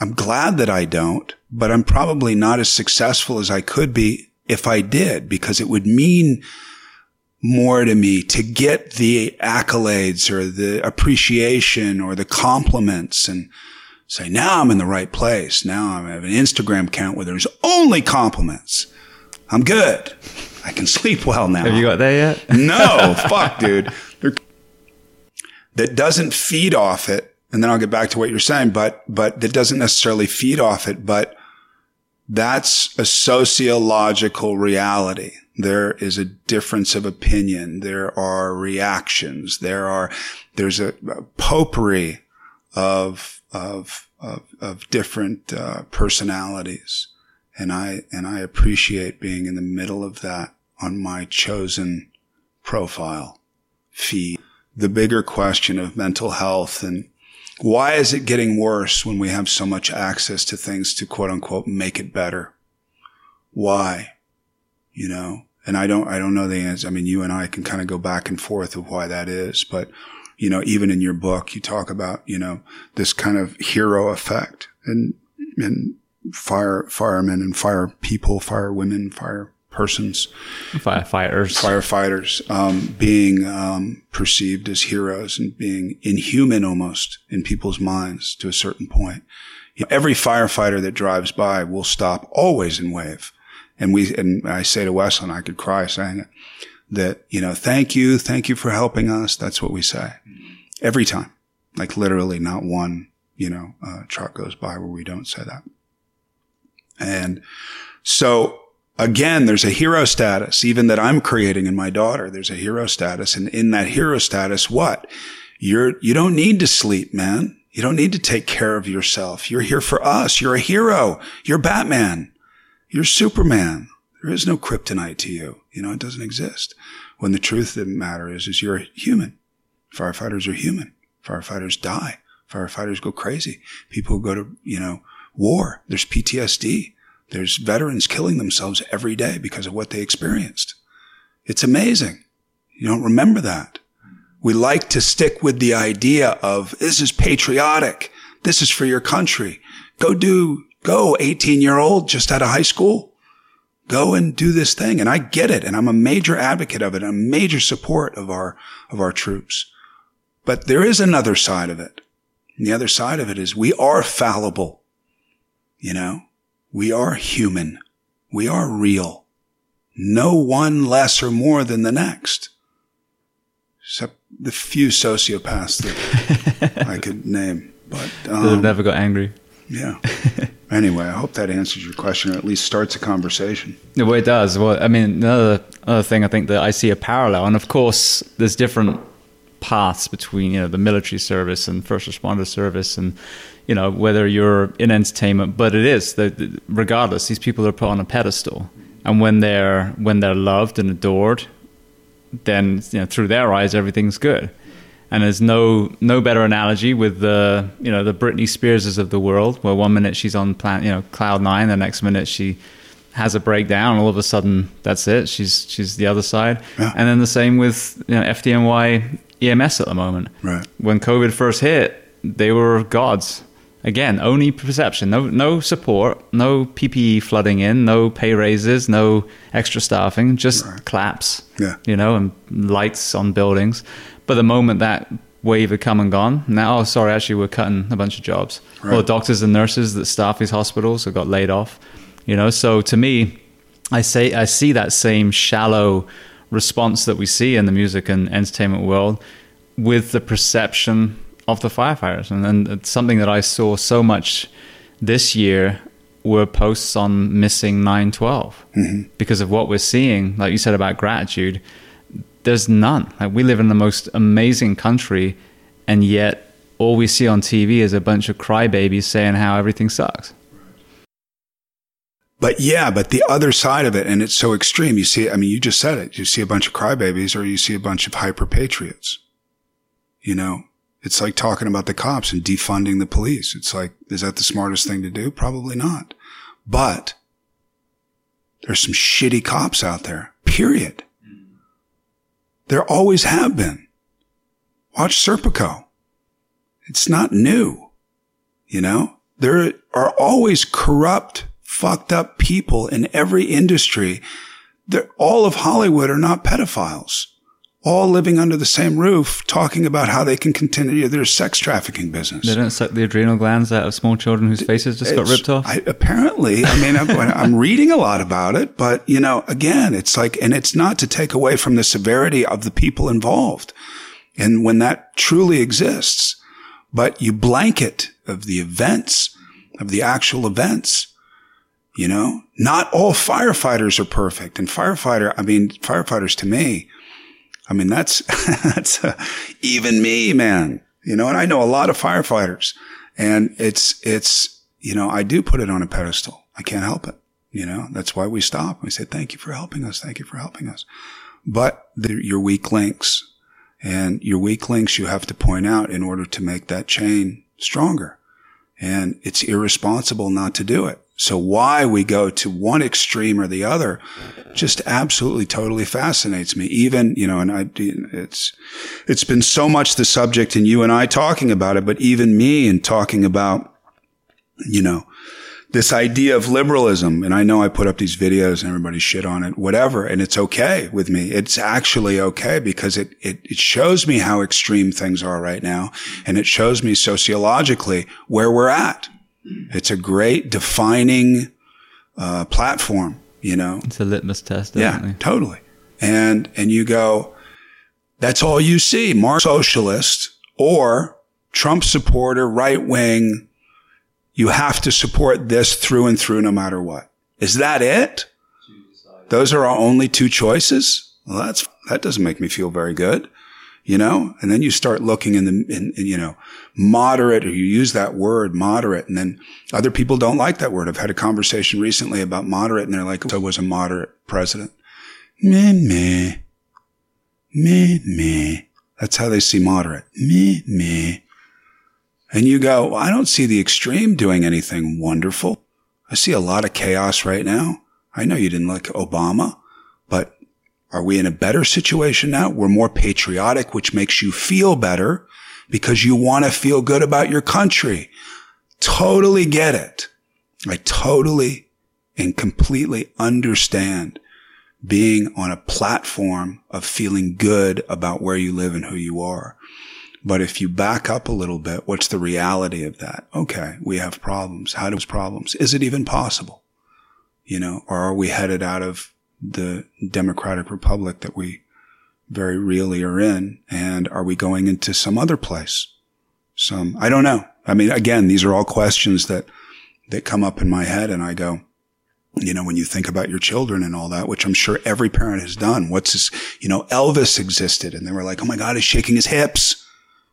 I'm glad that I don't, but I'm probably not as successful as I could be if I did because it would mean more to me to get the accolades or the appreciation or the compliments and say, now I'm in the right place. Now I have an Instagram account where there's only compliments. I'm good. I can sleep well now. Have you got there yet? [LAUGHS] no, fuck, dude. That doesn't feed off it. And then I'll get back to what you're saying, but, but that doesn't necessarily feed off it, but that's a sociological reality. There is a difference of opinion. There are reactions. There are, there's a, a potpourri of, of, of, of different uh, personalities. And I, and I appreciate being in the middle of that on my chosen profile feed. The bigger question of mental health and why is it getting worse when we have so much access to things to quote unquote make it better? Why? You know, and I don't, I don't know the answer. I mean, you and I can kind of go back and forth of why that is, but you know, even in your book, you talk about, you know, this kind of hero effect and, and fire, firemen and fire people, fire women, fire persons, firefighters, firefighters, um, being um, perceived as heroes and being inhuman almost in people's minds to a certain point. You know, every firefighter that drives by will stop always and wave. And we, and I say to Westlyn, I could cry saying it, that, you know, thank you, thank you for helping us. That's what we say every time. Like literally not one, you know, uh, truck goes by where we don't say that. And so again, there's a hero status, even that I'm creating in my daughter. There's a hero status. And in that hero status, what? You're, you don't need to sleep, man. You don't need to take care of yourself. You're here for us. You're a hero. You're Batman. You're Superman. There is no kryptonite to you. You know, it doesn't exist. When the truth of the matter is, is you're human. Firefighters are human. Firefighters die. Firefighters go crazy. People go to, you know, war. There's PTSD. There's veterans killing themselves every day because of what they experienced. It's amazing. You don't remember that. We like to stick with the idea of this is patriotic. This is for your country. Go do, go 18 year old just out of high school. Go and do this thing. And I get it. And I'm a major advocate of it, a major support of our, of our troops. But there is another side of it. And the other side of it is we are fallible. You know, we are human. We are real. No one less or more than the next. Except the few sociopaths that I could name. But, [LAUGHS] um, have never got angry. Yeah. [LAUGHS] anyway, I hope that answers your question or at least starts a conversation. Well, it does. Well, I mean, another, another thing I think that I see a parallel, and of course, there's different paths between, you know, the military service and first responder service and, you know, whether you're in entertainment, but it is that regardless, these people are put on a pedestal. And when they're, when they're loved and adored, then, you know, through their eyes, everything's good and there's no no better analogy with the you know the Britney Spearses of the world, where one minute she's on plan, you know cloud nine, the next minute she has a breakdown, all of a sudden that's it. She's she's the other side, yeah. and then the same with you know, FDNY EMS at the moment. Right. When COVID first hit, they were gods. Again, only perception, no no support, no PPE flooding in, no pay raises, no extra staffing, just right. claps. Yeah. You know, and lights on buildings. But the moment that wave had come and gone, now, oh, sorry, actually, we're cutting a bunch of jobs. Right. Well, doctors and nurses that staff these hospitals have got laid off. You know, so to me, I say I see that same shallow response that we see in the music and entertainment world with the perception of the firefighters, and, and it's something that I saw so much this year were posts on missing 912 mm-hmm. because of what we're seeing, like you said about gratitude there's none. Like we live in the most amazing country, and yet all we see on TV is a bunch of crybabies saying how everything sucks. But yeah, but the other side of it, and it's so extreme. You see, I mean, you just said it. You see a bunch of crybabies, or you see a bunch of hyper patriots. You know, it's like talking about the cops and defunding the police. It's like, is that the smartest thing to do? Probably not. But there's some shitty cops out there. Period. There always have been. Watch Serpico. It's not new. You know, there are always corrupt, fucked up people in every industry. They're, all of Hollywood are not pedophiles all living under the same roof, talking about how they can continue their sex trafficking business. They don't suck the adrenal glands out of small children whose faces just it's, got ripped off. I, apparently, I mean, I'm, [LAUGHS] I'm, reading a lot about it, but you know, again, it's like, and it's not to take away from the severity of the people involved, and when that truly exists, but you blanket of the events of the actual events. You know, not all firefighters are perfect, and firefighter, I mean, firefighters to me I mean, that's, [LAUGHS] that's uh, even me, man. You know, and I know a lot of firefighters and it's, it's, you know, I do put it on a pedestal. I can't help it. You know, that's why we stop. We say, thank you for helping us. Thank you for helping us. But your weak links and your weak links you have to point out in order to make that chain stronger. And it's irresponsible not to do it. So why we go to one extreme or the other just absolutely totally fascinates me. Even, you know, and I, it's, it's been so much the subject and you and I talking about it, but even me and talking about, you know, this idea of liberalism. And I know I put up these videos and everybody shit on it, whatever. And it's okay with me. It's actually okay because it, it, it shows me how extreme things are right now. And it shows me sociologically where we're at. It's a great defining uh, platform, you know. It's a litmus test. Definitely. Yeah, totally. And and you go, that's all you see: Marxist socialist or Trump supporter, right wing. You have to support this through and through, no matter what. Is that it? Those are our only two choices. Well, that's that doesn't make me feel very good you know, and then you start looking in the, in, in, you know, moderate, or you use that word moderate, and then other people don't like that word. I've had a conversation recently about moderate, and they're like, so was a moderate president. Meh, meh. Meh, meh. That's how they see moderate. Meh, meh. And you go, well, I don't see the extreme doing anything wonderful. I see a lot of chaos right now. I know you didn't like Obama, are we in a better situation now? We're more patriotic, which makes you feel better because you want to feel good about your country. Totally get it. I totally and completely understand being on a platform of feeling good about where you live and who you are. But if you back up a little bit, what's the reality of that? Okay, we have problems. How do problems? Is it even possible? You know, or are we headed out of the democratic republic that we very really are in? And are we going into some other place? Some, I don't know. I mean, again, these are all questions that, that come up in my head and I go, you know, when you think about your children and all that, which I'm sure every parent has done, what's this, you know, Elvis existed and they were like, Oh my God, he's shaking his hips.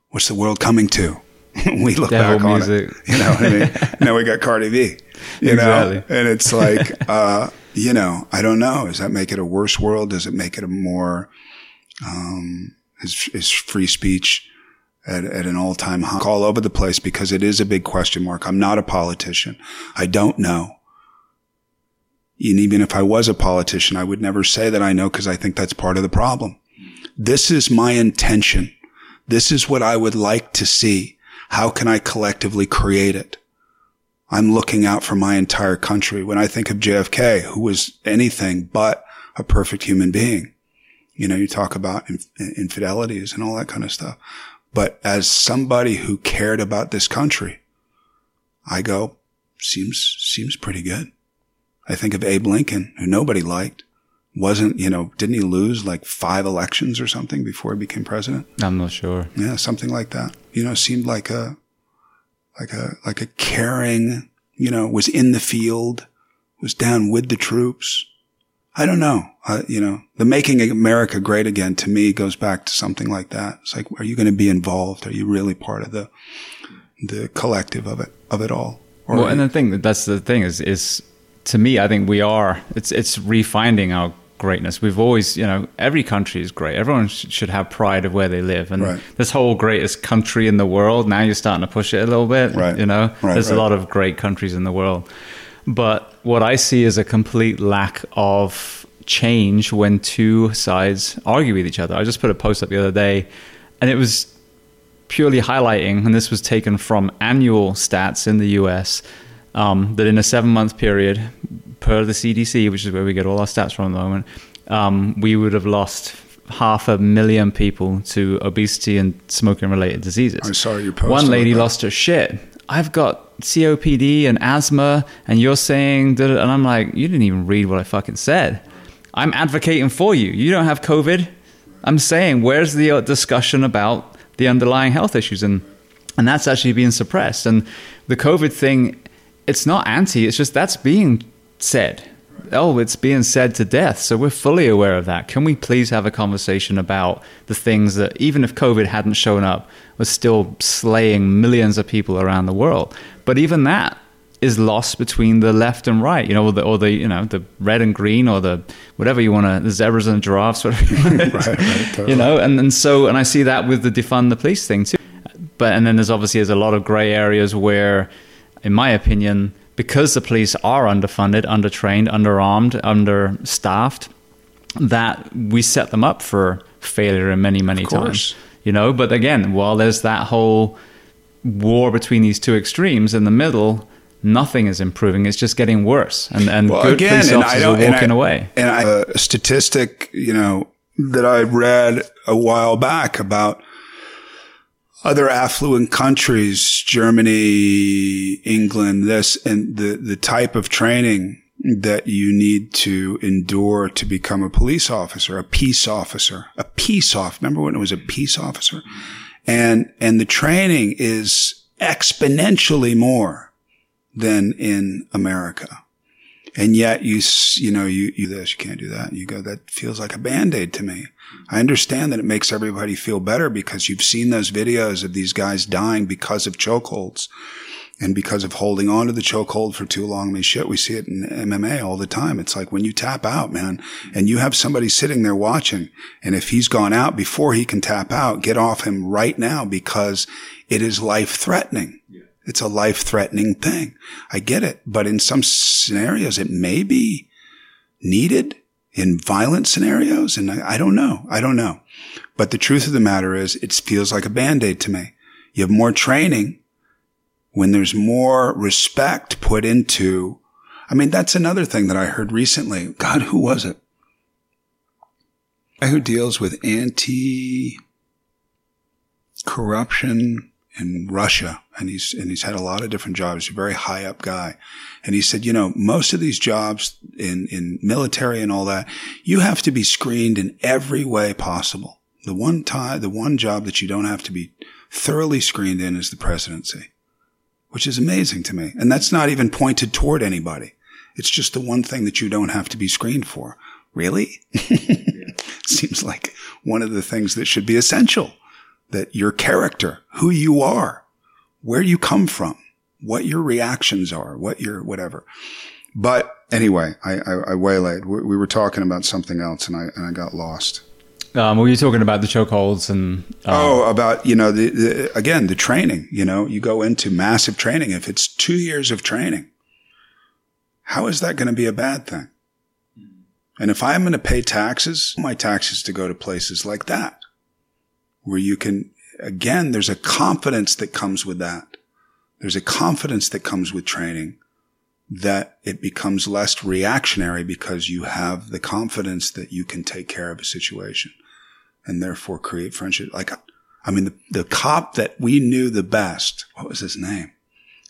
What's the world coming to? [LAUGHS] we look Devil back on music. it. You know what I mean? [LAUGHS] now we got Cardi B, you Exactly. know, and it's like, uh, you know, I don't know. Does that make it a worse world? Does it make it a more, um, is, is free speech at, at an all time high all over the place because it is a big question mark. I'm not a politician. I don't know. And even if I was a politician, I would never say that I know because I think that's part of the problem. This is my intention. This is what I would like to see. How can I collectively create it? I'm looking out for my entire country. When I think of JFK, who was anything but a perfect human being, you know, you talk about inf- infidelities and all that kind of stuff. But as somebody who cared about this country, I go, seems, seems pretty good. I think of Abe Lincoln, who nobody liked. Wasn't, you know, didn't he lose like five elections or something before he became president? I'm not sure. Yeah, something like that. You know, seemed like a, like a, like a caring, you know, was in the field, was down with the troops. I don't know. You know, the making America great again to me goes back to something like that. It's like, are you going to be involved? Are you really part of the, the collective of it, of it all? Or Well, and the thing that's the thing is is to me, I think we are. It's it's refinding our greatness. We've always, you know, every country is great. Everyone sh- should have pride of where they live, and Right. this whole greatest country in the world. Now you're starting to push it a little bit. Right. You know, Right, there's a lot of great countries in the world, but what I see is a complete lack of change when two sides argue with each other. I just put a post up the other day, and it was purely highlighting, and this was taken from annual stats in the US, um, that in a seven month period, per the CDC, which is where we get all our stats from at the moment, um, we would have lost half a million people to obesity and smoking related diseases. I saw your post One lady lost her shit. I've got COPD and asthma, and you're saying that, and I'm like, you didn't even read what I fucking said. I'm advocating for you. You don't have COVID. I'm saying, where's the uh, discussion about the underlying health issues? And and that's actually being suppressed. And the COVID thing, it's not anti. It's just that's being said. Oh, it's being said to death. So we're fully aware of that. Can we please have a conversation about the things that, even if COVID hadn't shown up, was still slaying millions of people around the world? But even that is lost between the left and right, you know, or the, or the you know the red and green, or the whatever you want to, the zebras and giraffes, [LAUGHS] whatever you want. Right, right, totally. You know, and and so and I see that with the defund the police thing too. But and then there's obviously there's a lot of grey areas where, in my opinion, because the police are underfunded, undertrained, underarmed, understaffed, that we set them up for failure in many many times. You know, but again, while there's that whole war between these two extremes in the middle. Nothing is improving; it's just getting worse, and and Well, good again, police and I officers don't, are and walking I- away. And I, a statistic, you know, that I read a while back about other affluent countries, Germany, England, this, and the, the type of training that you need to endure to become a police officer, a peace officer, a peace off. Remember when it was a peace officer? And, and the training is exponentially more than in America. And yet you, you know, you, you this, you can't do that. And you go, that feels like a band-aid to me. I understand that it makes everybody feel better because you've seen those videos of these guys dying because of chokeholds and because of holding on to the chokehold for too long. I mean, shit, we see it in MMA all the time. It's like when you tap out, man, and you have somebody sitting there watching, and if he's gone out before he can tap out, get off him right now because it is life threatening. It's a life threatening thing. I get it. But in some scenarios, it may be needed in violent scenarios. And I, I don't know. I don't know. But the truth of the matter is it feels like a band-aid to me. You have more training when there's more respect put into I mean, that's another thing that I heard recently. God, who was it? Who deals with anti corruption in Russia, and he's and he's had a lot of different jobs. He's a very high up guy, and he said, you know, most of these jobs in in military and all that, you have to be screened in every way possible. The one time, the one job that you don't have to be thoroughly screened in is the presidency, which is amazing to me. And that's not even pointed toward anybody. It's just the one thing that you don't have to be screened for. Really? [LAUGHS] Seems like one of the things that should be essential that your character, who you are, where you come from, what your reactions are, what your whatever. But anyway, I, I, I waylaid. We, we, were talking about something else, and I and I got lost. Um, were you talking about the chokeholds and? Um, oh, about you know the, the again the training. You know, you go into massive training. If it's two years of training, how is that going to be a bad thing? And if I'm going to pay taxes, my taxes to go to places like that where you can, again, there's a confidence that comes with that. There's a confidence that comes with training that it becomes less reactionary because you have the confidence that you can take care of a situation and therefore create friendship. Like, I mean, the, the cop that we knew the best, what was his name?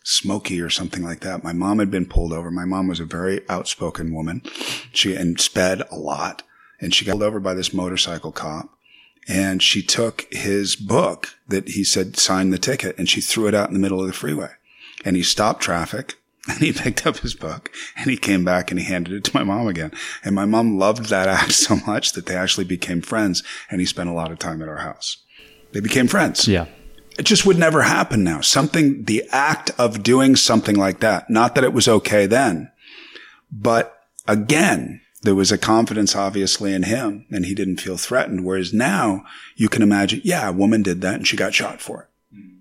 Smokey or something like that. My mom had been pulled over. My mom was a very outspoken woman. She and sped a lot and she got pulled over by this motorcycle cop and she took his book that he said signed the ticket and she threw it out in the middle of the freeway. And he stopped traffic [LAUGHS] and he picked up his book and he came back and he handed it to my mom again. And my mom loved that [LAUGHS] act so much that they actually became friends and he spent a lot of time at our house. They became friends. Yeah. It just would never happen now. Something, the act of doing something like that, not that it was okay then, but again, there was a confidence obviously in him and he didn't feel threatened. Whereas now you can imagine, yeah, a woman did that and she got shot for it. Mm-hmm.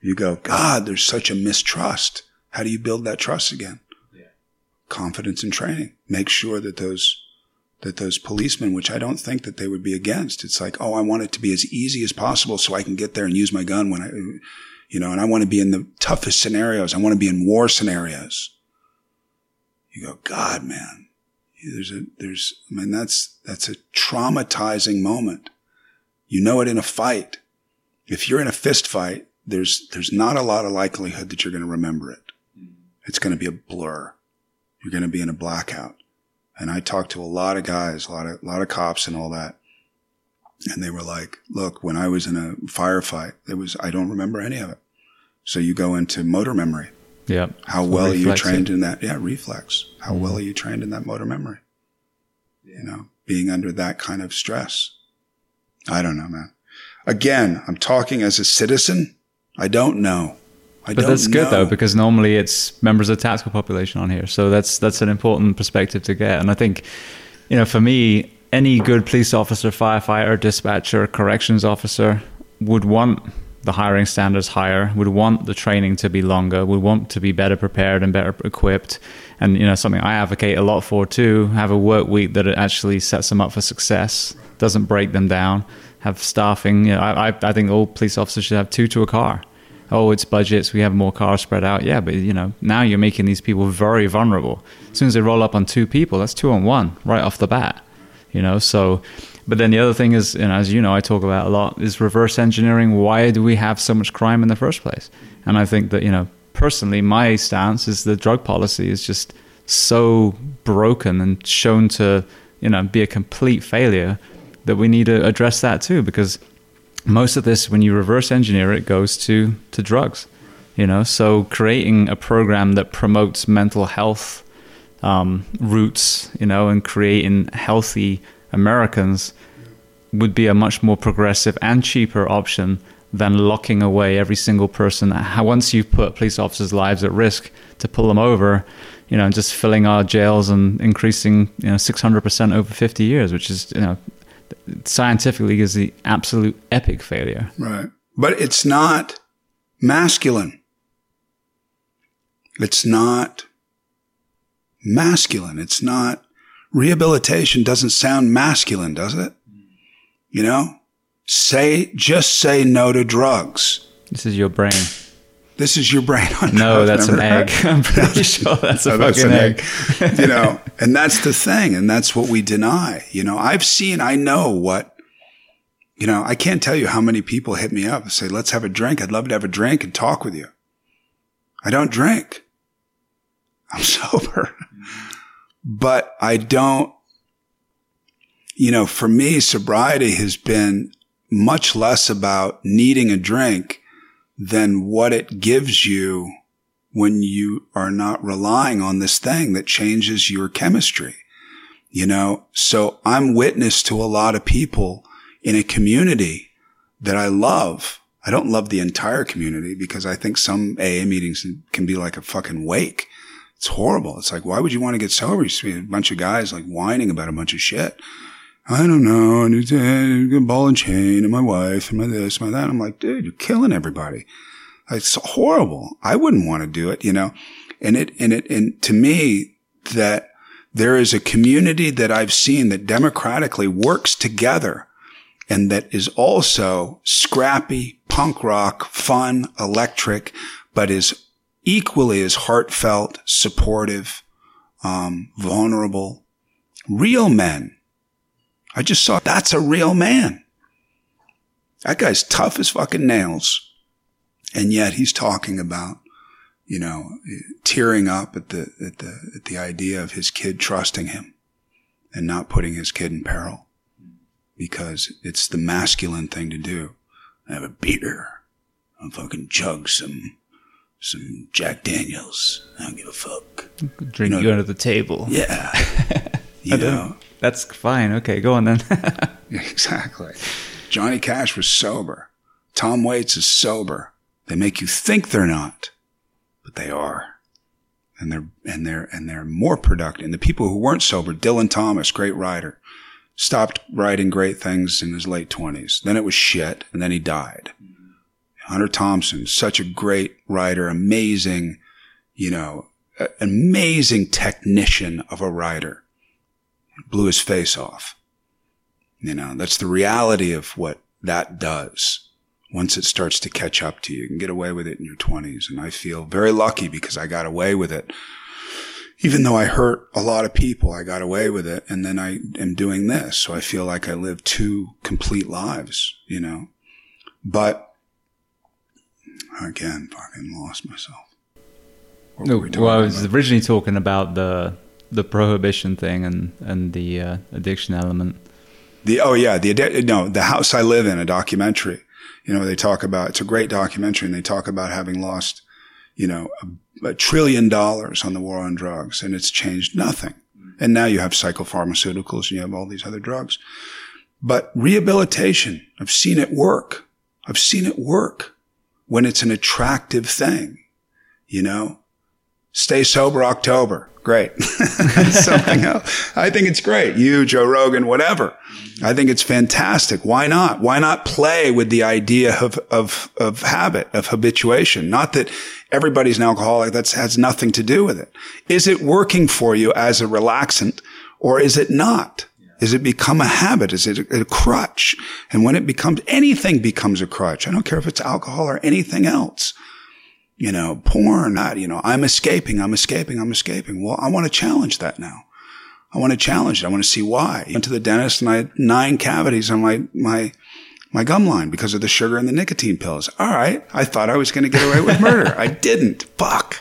You go, God, there's such a mistrust. How do you build that trust again? Yeah. Confidence and training. Make sure that those, that those policemen, which I don't think that they would be against, it's like, oh, I want it to be as easy as possible so I can get there and use my gun when I, you know, and I want to be in the toughest scenarios. I want to be in war scenarios. You go, God, man, there's a, there's, I mean, that's, that's a traumatizing moment. You know it in a fight. If you're in a fist fight, there's, there's not a lot of likelihood that you're going to remember it. Mm-hmm. It's going to be a blur. You're going to be in a blackout. And I talked to a lot of guys, a lot of, a lot of cops and all that. And they were like, look, when I was in a firefight, it was, I don't remember any of it. So you go into motor memory. Yeah. How so well are you trained it. in that? Yeah, reflex. How mm-hmm. well are you trained in that motor memory? You know, being under that kind of stress. I don't know, man. Again, I'm talking as a citizen. I don't know. I don't know. but that's good know. though, because normally it's members of the tactical population on here. So that's that's an important perspective to get. And I think, you know, for me, any good police officer, firefighter, dispatcher, corrections officer would want the hiring standards higher, would want the training to be longer, would want to be better prepared and better equipped. And you know, something I advocate a lot for too, have a work week that actually sets them up for success, doesn't break them down. Have staffing. You know, I, I think all police officers should have two to a car. Oh, it's budgets. We have more cars spread out. Yeah, but you know, now you're making these people very vulnerable. As soon as they roll up on two people, that's two on one right off the bat. You know, so but then the other thing is, and as you know, I talk about a lot, is reverse engineering. Why do we have so much crime in the first place? And I think that, you know, personally, my stance is the drug policy is just so broken and shown to, you know, be a complete failure that we need to address that too, because most of this, when you reverse engineer it, goes to, to drugs. You know, so creating a program that promotes mental health um, roots, you know, and creating healthy Americans would be a much more progressive and cheaper option than locking away every single person. Once you've put police officers' lives at risk to pull them over, you know, just filling our jails and increasing, you know, 600% over 50 years, which is, you know, scientifically is the absolute epic failure. Right. But it's not masculine. It's not masculine. It's not rehabilitation doesn't sound masculine, does it? You know, say, just say no to drugs. This is your brain. This is your brain on No, drugs. that's an egg. [LAUGHS] I'm pretty sure that's a [LAUGHS] that's fucking an egg. egg. you know, [LAUGHS] and that's the thing. And that's what we deny. You know, I've seen, I know what, you know, I can't tell you how many people hit me up and say, let's have a drink. I'd love to have a drink and talk with you. I don't drink. I'm sober. But I don't, you know, for me, sobriety has been much less about needing a drink than what it gives you when you are not relying on this thing that changes your chemistry. You know, so I'm witness to a lot of people in a community that I love. I don't love the entire community because I think some AA meetings can be like a fucking wake. It's horrible. It's like, why would you want to get sober? You see a bunch of guys like whining about a bunch of shit. I don't know. And it's uh, a ball and chain and my wife and my this, my that. I'm like, dude, you're killing everybody. It's horrible. I wouldn't want to do it, you know, and it, and it, and to me that there is a community that I've seen that democratically works together and that is also scrappy, punk rock, fun, electric, but is equally as heartfelt, supportive, um, vulnerable, real men. I just saw that's a real man. That guy's tough as fucking nails. And yet he's talking about, you know, tearing up at the, at the, at the idea of his kid trusting him and not putting his kid in peril because it's the masculine thing to do. I have a beer. I'll fucking chug some, some Jack Daniels. I don't give a fuck. Drink No. you under the table. Yeah. [LAUGHS] You know, That's fine. Okay, go on then. [LAUGHS] exactly. Johnny Cash was sober. Tom Waits is sober. They make you think they're not, but they are. And they're, and they're, and they're more productive. And the people who weren't sober, Dylan Thomas, great writer, stopped writing great things in his late twenties. Then it was shit. And then he died. Hunter Thompson, such a great writer, amazing, you know, amazing technician of a writer. Blew his face off. You know, that's the reality of what that does. Once it starts to catch up to you, you can get away with it in your twenties. And I feel very lucky because I got away with it. Even though I hurt a lot of people, I got away with it. And then I am doing this. So I feel like I live two complete lives, you know, but again, fucking lost myself. What No, were we well, I was about? originally talking about the the prohibition thing and and the uh, addiction element. The oh yeah, the no, the house I live in, a documentary. You know, they talk about it's a great documentary, and they talk about having lost, you know, a, a trillion dollars on the war on drugs, and it's changed nothing. And now you have psychopharmaceuticals, and you have all these other drugs. But rehabilitation, I've seen it work. I've seen it work when it's an attractive thing. You know, stay sober October. Great. [LAUGHS] Something else. I think it's great. You, Joe Rogan, whatever. I think it's fantastic. Why not? Why not play with the idea of, of, of habit, of habituation? Not that everybody's an alcoholic. That has nothing to do with it. Is it working for you as a relaxant or is it not? Is it become a habit? Is it a, a crutch? And when it becomes, anything becomes a crutch. I don't care if it's alcohol or anything else you know, porn, you know, I'm escaping, I'm escaping, I'm escaping. Well, I want to challenge that now. I want to challenge it. I want to see why. I went to the dentist and I had nine cavities on my, my, my gum line because of the sugar and the nicotine pills. All right. I thought I was going to get away with murder. I didn't. Fuck.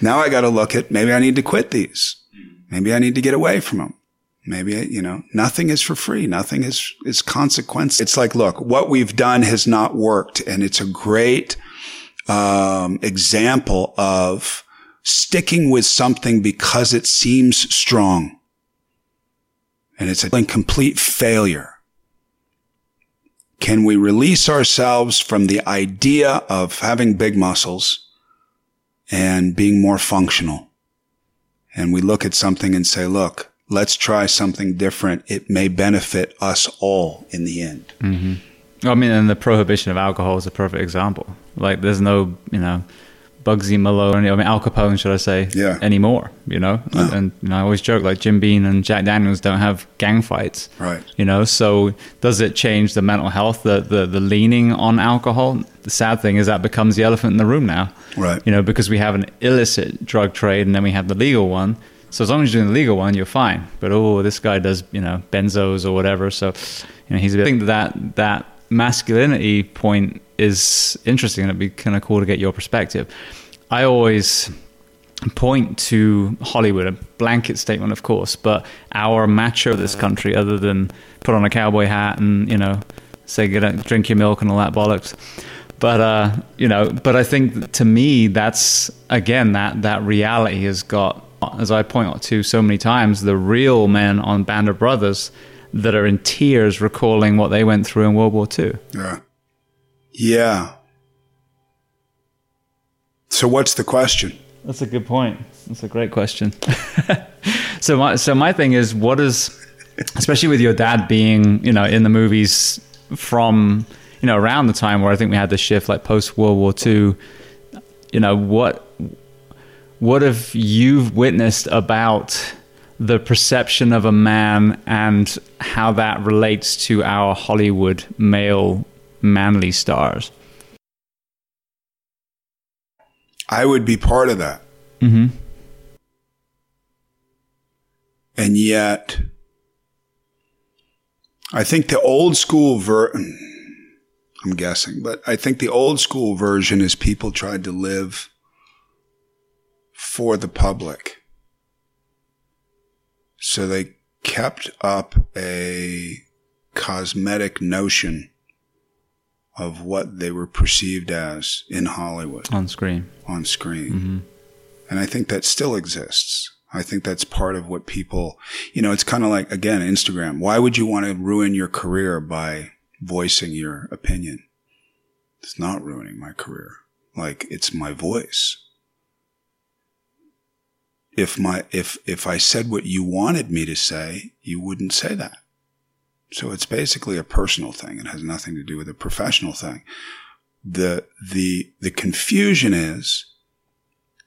Now I got to look at maybe I need to quit these. Maybe I need to get away from them. Maybe, you know, nothing is for free. Nothing is, is consequence. It's like, look, what we've done has not worked and it's a great, um, example of sticking with something because it seems strong. And it's a complete failure. Can we release ourselves from the idea of having big muscles and being more functional? And we look at something and say, look, let's try something different. It may benefit us all in the end. I mean, and the prohibition of alcohol is a perfect example. Like, there's no, you know, Bugsy Malone, I mean, Al Capone, should I say, Yeah. anymore, you know? And, and, you know, I always joke, like, Jim Beam and Jack Daniels don't have gang fights. Right. You know, so does it change the mental health, the, the, the leaning on alcohol? the sad thing is that becomes the elephant in the room now. Right. You know, because we have an illicit drug trade and then we have the legal one. So as long as you're doing the legal one, you're fine. But oh, this guy does, you know, benzos or whatever. So, you know, he's a bit, I think that that masculinity point is interesting and it'd be kind of cool to get your perspective. I always point to Hollywood, a blanket statement, of course, but our macho of this country, other than put on a cowboy hat and, you know, say, get a, drink your milk and all that bollocks. But, uh, you know, but I think to me, that's, again, that, that reality has got, as I point out to so many times, the real men on Band of Brothers that are in tears recalling what they went through in World War II. Yeah. Yeah. So what's the question? That's a good point. That's a great question. [LAUGHS] so my so my thing is, what is, especially with your dad being you know in the movies from you know around the time where I think we had the shift like post World War II. You know what what have you witnessed about the perception of a man and how that relates to our Hollywood male manly stars? I would be part of that. Mm-hmm. And yet, I think the old school ver, I'm guessing, but I think the old school version is people tried to live for the public. So they kept up a cosmetic notion of what they were perceived as in Hollywood on screen. On screen. Mm-hmm. And I think that still exists. I think that's part of what people, you know, it's kind of like, again, Instagram. Why would you want to ruin your career by voicing your opinion? It's not ruining my career. Like, it's my voice. If my, if, if I said what you wanted me to say, you wouldn't say that. So it's basically a personal thing. It has nothing to do with a professional thing. The, the, the confusion is,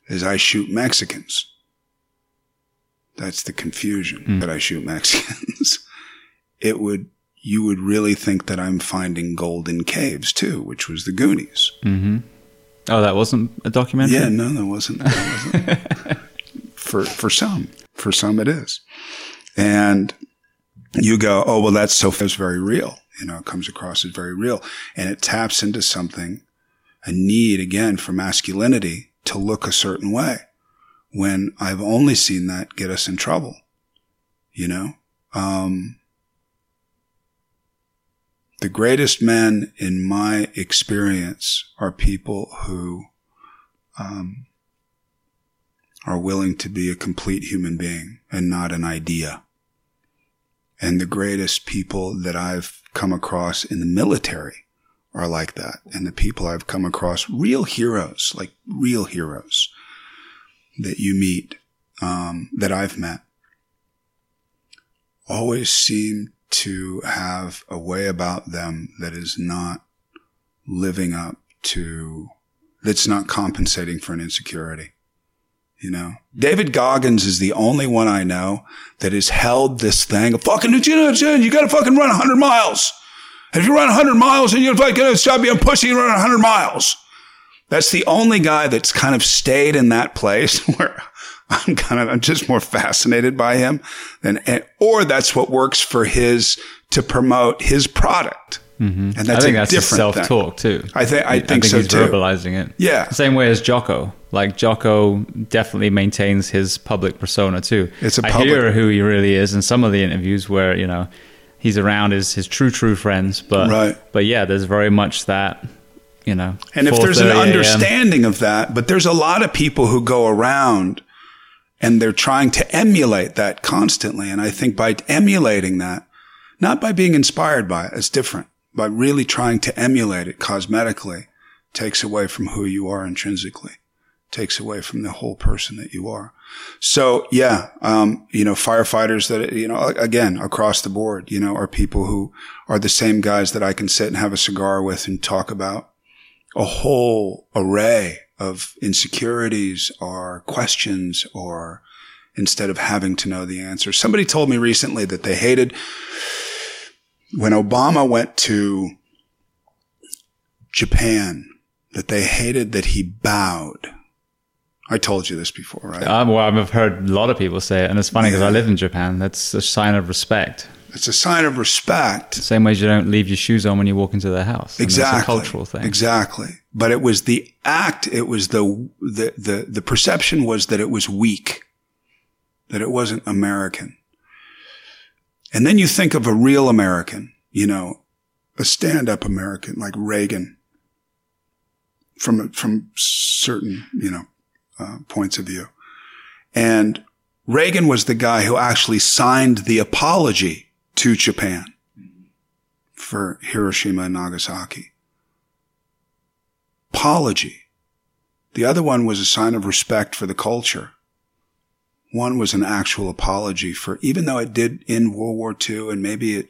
is I shoot Mexicans. That's the confusion mm. that I shoot Mexicans. [LAUGHS] it would, you would really think that I'm finding gold in caves too, which was the Goonies. Mm-hmm. Oh, that wasn't a documentary? Yeah, no, that wasn't. That wasn't. [LAUGHS] for, for some, for some it is. And you go, oh, well, that's so, that's very real. You know, it comes across as very real and it taps into something, a need again for masculinity to look a certain way when I've only seen that get us in trouble. You know, um, the greatest men in my experience are people who, um, are willing to be a complete human being and not an idea. And the greatest people that I've come across in the military are like that. And the people I've come across, real heroes, like real heroes that you meet, um, that I've met, always seem to have a way about them that is not living up to, that's not compensating for an insecurity. You know, David Goggins is the only one I know that has held this thing. Fucking, you know, you got to fucking run 100 miles. If you run 100 miles and you're like, stop being pussy and run 100 miles. That's the only guy that's kind of stayed in that place [LAUGHS] where I'm kind of, I'm just more fascinated by him than, or that's what works for his, to promote his product. Mm-hmm. And that's I think that's different self-talk too. I think I think, I think so he's too. verbalizing it. Yeah, same way as Jocko. Like Jocko definitely maintains his public persona too. It's a I public- hear who he really is in some of the interviews where you know he's around his his true true friends. But right. but yeah, there's very much that you know. And if there's an understanding of that, but there's a lot of people who go around and they're trying to emulate that constantly. And I think by emulating that, not by being inspired by it, it's different by really trying to emulate it cosmetically takes away from who you are intrinsically, takes away from the whole person that you are. So yeah, um, you know, firefighters that, you know, again, across the board, you know, are people who are the same guys that I can sit and have a cigar with and talk about a whole array of insecurities or questions or instead of having to know the answer. Somebody told me recently that they hated when Obama went to Japan, that they hated that he bowed. I told you this before, right? Um, well, I've heard a lot of people say it, and it's funny because yeah. I live in Japan. That's a sign of respect. It's a sign of respect. Same way as you don't leave your shoes on when you walk into their house. Exactly. It's a cultural thing. Exactly. But it was the act. It was the, the, the, the perception was that it was weak, that it wasn't American. And then you think of a real American, you know, a stand up American like Reagan from, from certain, you know, uh, points of view. And Reagan was the guy who actually signed the apology to Japan for Hiroshima and Nagasaki. Apology. The other one was a sign of respect for the culture. One was an actual apology for, even though it did end World War II and maybe it,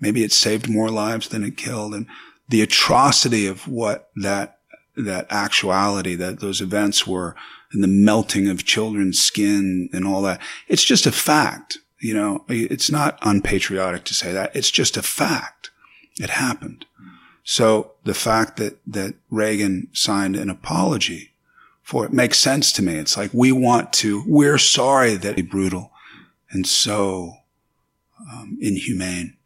maybe it saved more lives than it killed and the atrocity of what that, that actuality, that those events were and the melting of children's skin and all that. It's just a fact. You know, it's not unpatriotic to say that. It's just a fact. It happened. So the fact that, that Reagan signed an apology for it makes sense to me. It's like we want to, we're sorry that it's brutal and so um, inhumane.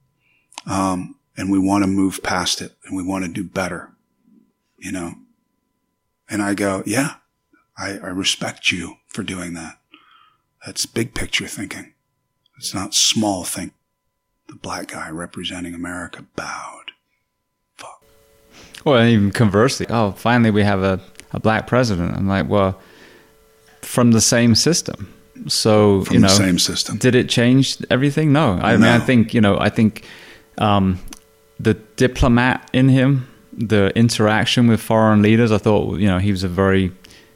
Um, and we want to move past it and we want to do better, you know? And I go, yeah, I, I respect you for doing that. That's big picture thinking. It's not small think. The black guy representing America bowed. Fuck. Well, even conversely, oh, finally we have a, a black president. I'm like, well, from the same system. So from you know, the same system. Did it change everything? No. I no. mean, I think you know, I think um, the diplomat in him, the interaction with foreign leaders, I thought you know he was a very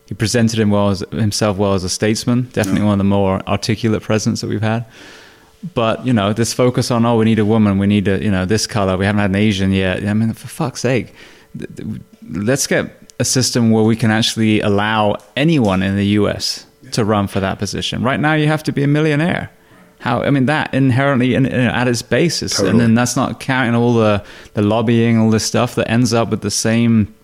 he presented him well as, himself well as a statesman. Definitely yeah. one of the more articulate presidents that we've had. But you know, this focus on oh, we need a woman, we need a you know this color. We haven't had an Asian yet. I mean, for fuck's sake, let's get a system where we can actually allow anyone in the U.S. to run for that position. Right now, you have to be a millionaire. How I mean that inherently in, in, at its basis, totally. and then that's not counting all the the lobbying, all this stuff that ends up with the same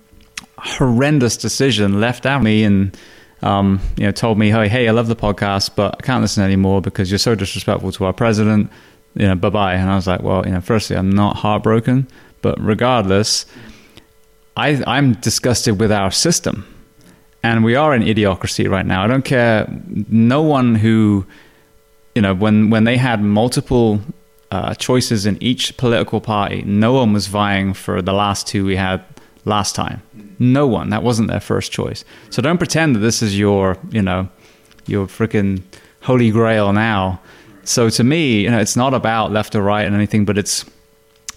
horrendous decision left out me and um, you know told me hey hey I love the podcast but I can't listen anymore because you're so disrespectful to our president you know bye bye and I was like well you know firstly I'm not heartbroken but regardless I I'm disgusted with our system and we are in idiocracy right now I don't care no one who you know when when they had multiple uh, choices in each political party no one was vying for the last two we had last time no one. That wasn't their first choice. So don't pretend that this is your, you know, your freaking holy grail now. So to me, you know, it's not about left or right and anything, but it's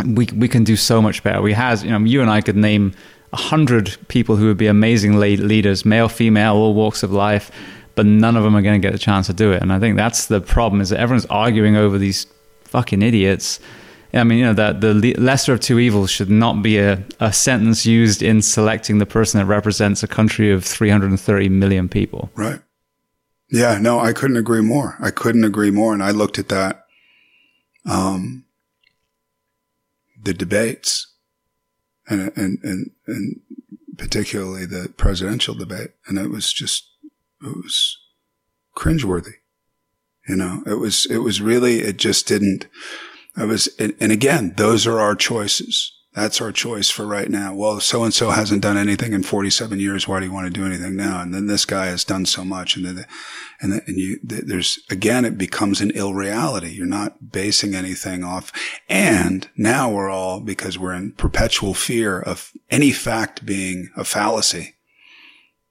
we we can do so much better. We has, you know, you and I could name a hundred people who would be amazing leaders, male, female, all walks of life, but none of them are going to get a chance to do it. And I think that's the problem: is that everyone's arguing over these fucking idiots I mean, you know, that the lesser of two evils should not be a, a sentence used in selecting the person that represents a country of 330 million people. Right. Yeah, no, I couldn't agree more. I couldn't agree more. And I looked at that, um, the debates and, and, and, and particularly the presidential debate. And it was just, it was cringeworthy. You know, it was, it was really, it just didn't, I was, and again, those are our choices. That's our choice for right now. Well, so and so hasn't done anything in 47 years. Why do you want to do anything now? And then this guy has done so much. And then, and, and you, there's, again, it becomes an ill reality. You're not basing anything off. And now we're all, because we're in perpetual fear of any fact being a fallacy.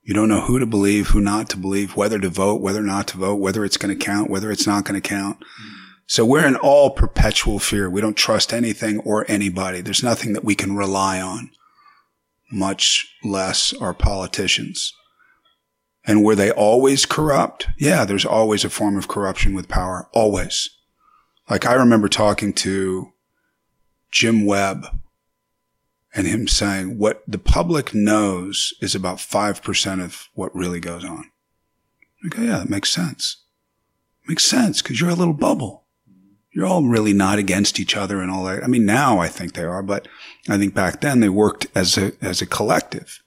You don't know who to believe, who not to believe, whether to vote, whether not to vote, whether it's going to count, whether it's not going to count. Mm-hmm. So we're in all perpetual fear. We don't trust anything or anybody. There's nothing that we can rely on, much less our politicians. And were they always corrupt? Yeah, there's always a form of corruption with power. Always. Like I remember talking to Jim Webb and him saying what the public knows is about 5% of what really goes on. Go, yeah, that makes sense. Makes sense because you're a little bubble. You're all really not against each other and all that. I mean, now I think they are, but I think back then they worked as a, as a collective.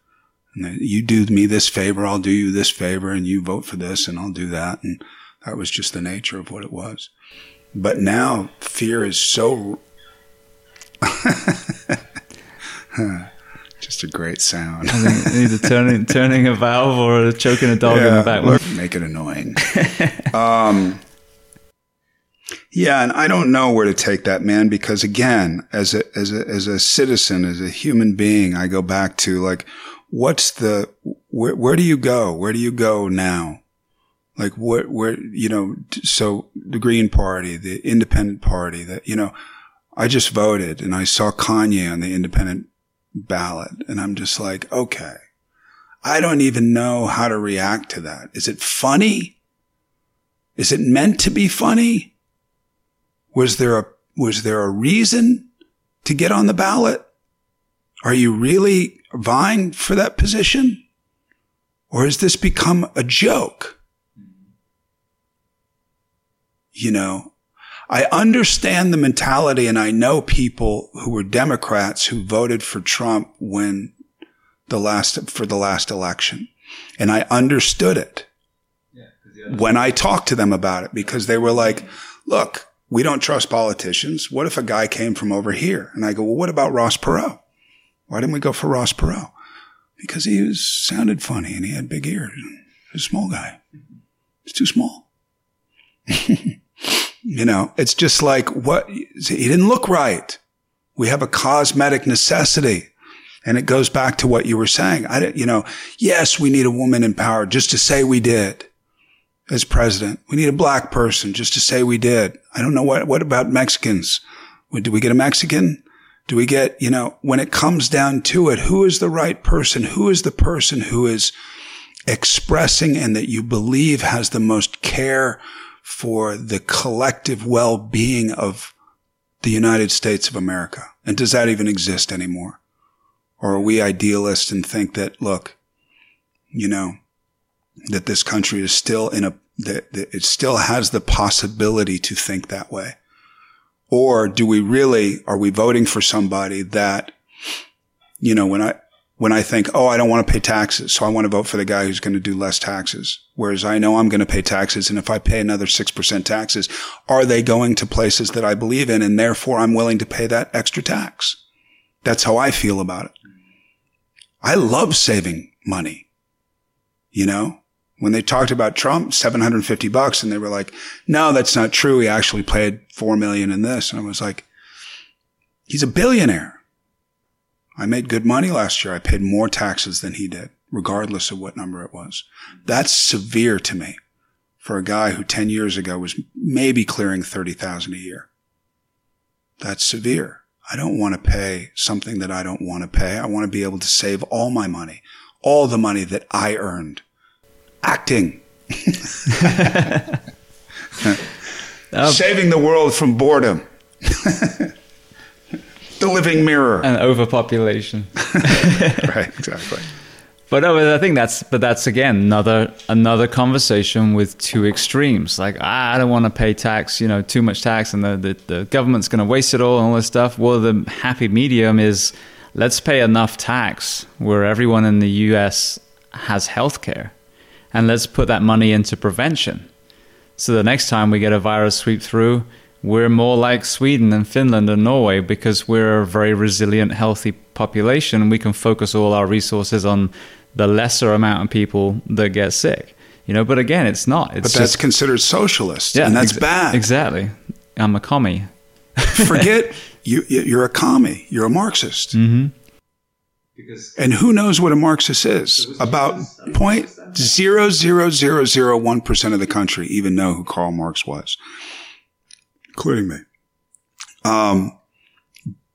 And you do me this favor, I'll do you this favor, and you vote for this, and I'll do that. And that was just the nature of what it was. But now fear is so. [LAUGHS] just a great sound. I think either turning turning a valve or choking a dog yeah, in the back. Make it annoying. um, [LAUGHS] yeah, and I don't know where to take that, man, because again, as a as a as a citizen, as a human being, I go back to like, what's the where, where do you go? Where do you go now? Like what, where, you know, so the Green Party, the Independent Party, that, you know, I just voted and I saw Kanye on the independent ballot and I'm just like, okay, I don't even know how to react to that. Is it funny? Is it meant to be funny? Was there a, was there a reason to get on the ballot? Are you really vying for that position? Or has this become a joke? You know, I understand the mentality and I know people who were Democrats who voted for Trump when the last, for the last election. And I understood it yeah, when I talked to them about it because they were like, look, we don't trust politicians. What if a guy came from over here? And I go, well, what about Ross Perot? Why didn't we go for Ross Perot? Because he was, sounded funny and he had big ears. He's a small guy. He's too small. [LAUGHS] You know, it's just like what he didn't look right. We have a cosmetic necessity. And it goes back to what you were saying. I didn't, you know, yes, we need a woman in power just to say we did as president. We need a black person just to say we did. I don't know what, what about Mexicans? Do we get a Mexican? Do we get, you know, when it comes down to it, who is the right person? Who is the person who is expressing and that you believe has the most care for the collective well-being of the United States of America? And does that even exist anymore? Or are we idealists and think that, look, you know, that this country is still in a, that, that it still has the possibility to think that way? Or do we really, are we voting for somebody that, you know, when I, when I think, oh, I don't want to pay taxes, so I want to vote for the guy who's going to do less taxes. Whereas I know I'm going to pay taxes, and if I pay another 6% taxes, are they going to places that I believe in, and therefore I'm willing to pay that extra tax? That's how I feel about it. I love saving money. You know, when they talked about Trump, 750 bucks, and they were like, no, that's not true. He actually played 4 million in this. And I was like, he's a billionaire. I made good money last year. I paid more taxes than he did, regardless of what number it was. That's severe to me for a guy who 10 years ago was maybe clearing 30,000 a year. That's severe. I don't want to pay something that I don't want to pay. I want to be able to save all my money, all the money that I earned. Acting. [LAUGHS] Saving the world from boredom. [LAUGHS] the living mirror and overpopulation. [LAUGHS] right, exactly. But I think that's but that's again another another conversation with two extremes. Like ah, I don't want to pay tax, you know, too much tax, and the the, the government's going to waste it all and all this stuff. Well, the happy medium is let's pay enough tax where everyone in the U.S. has health care, and let's put that money into prevention. So the next time we get a virus sweep through, we're more like Sweden and Finland and Norway because we're a very resilient, healthy population. We can focus all our resources on the lesser amount of people that get sick. You know, but again, it's not. It's but that's just, considered socialist, yeah, and that's ex- bad. Exactly. I'm a commie. [LAUGHS] Forget you. You're a commie. You're a Marxist. Mm-hmm. Because and who knows what a Marxist is? About point zero zero zero zero one percent of the country even know who Karl Marx was including me. Um,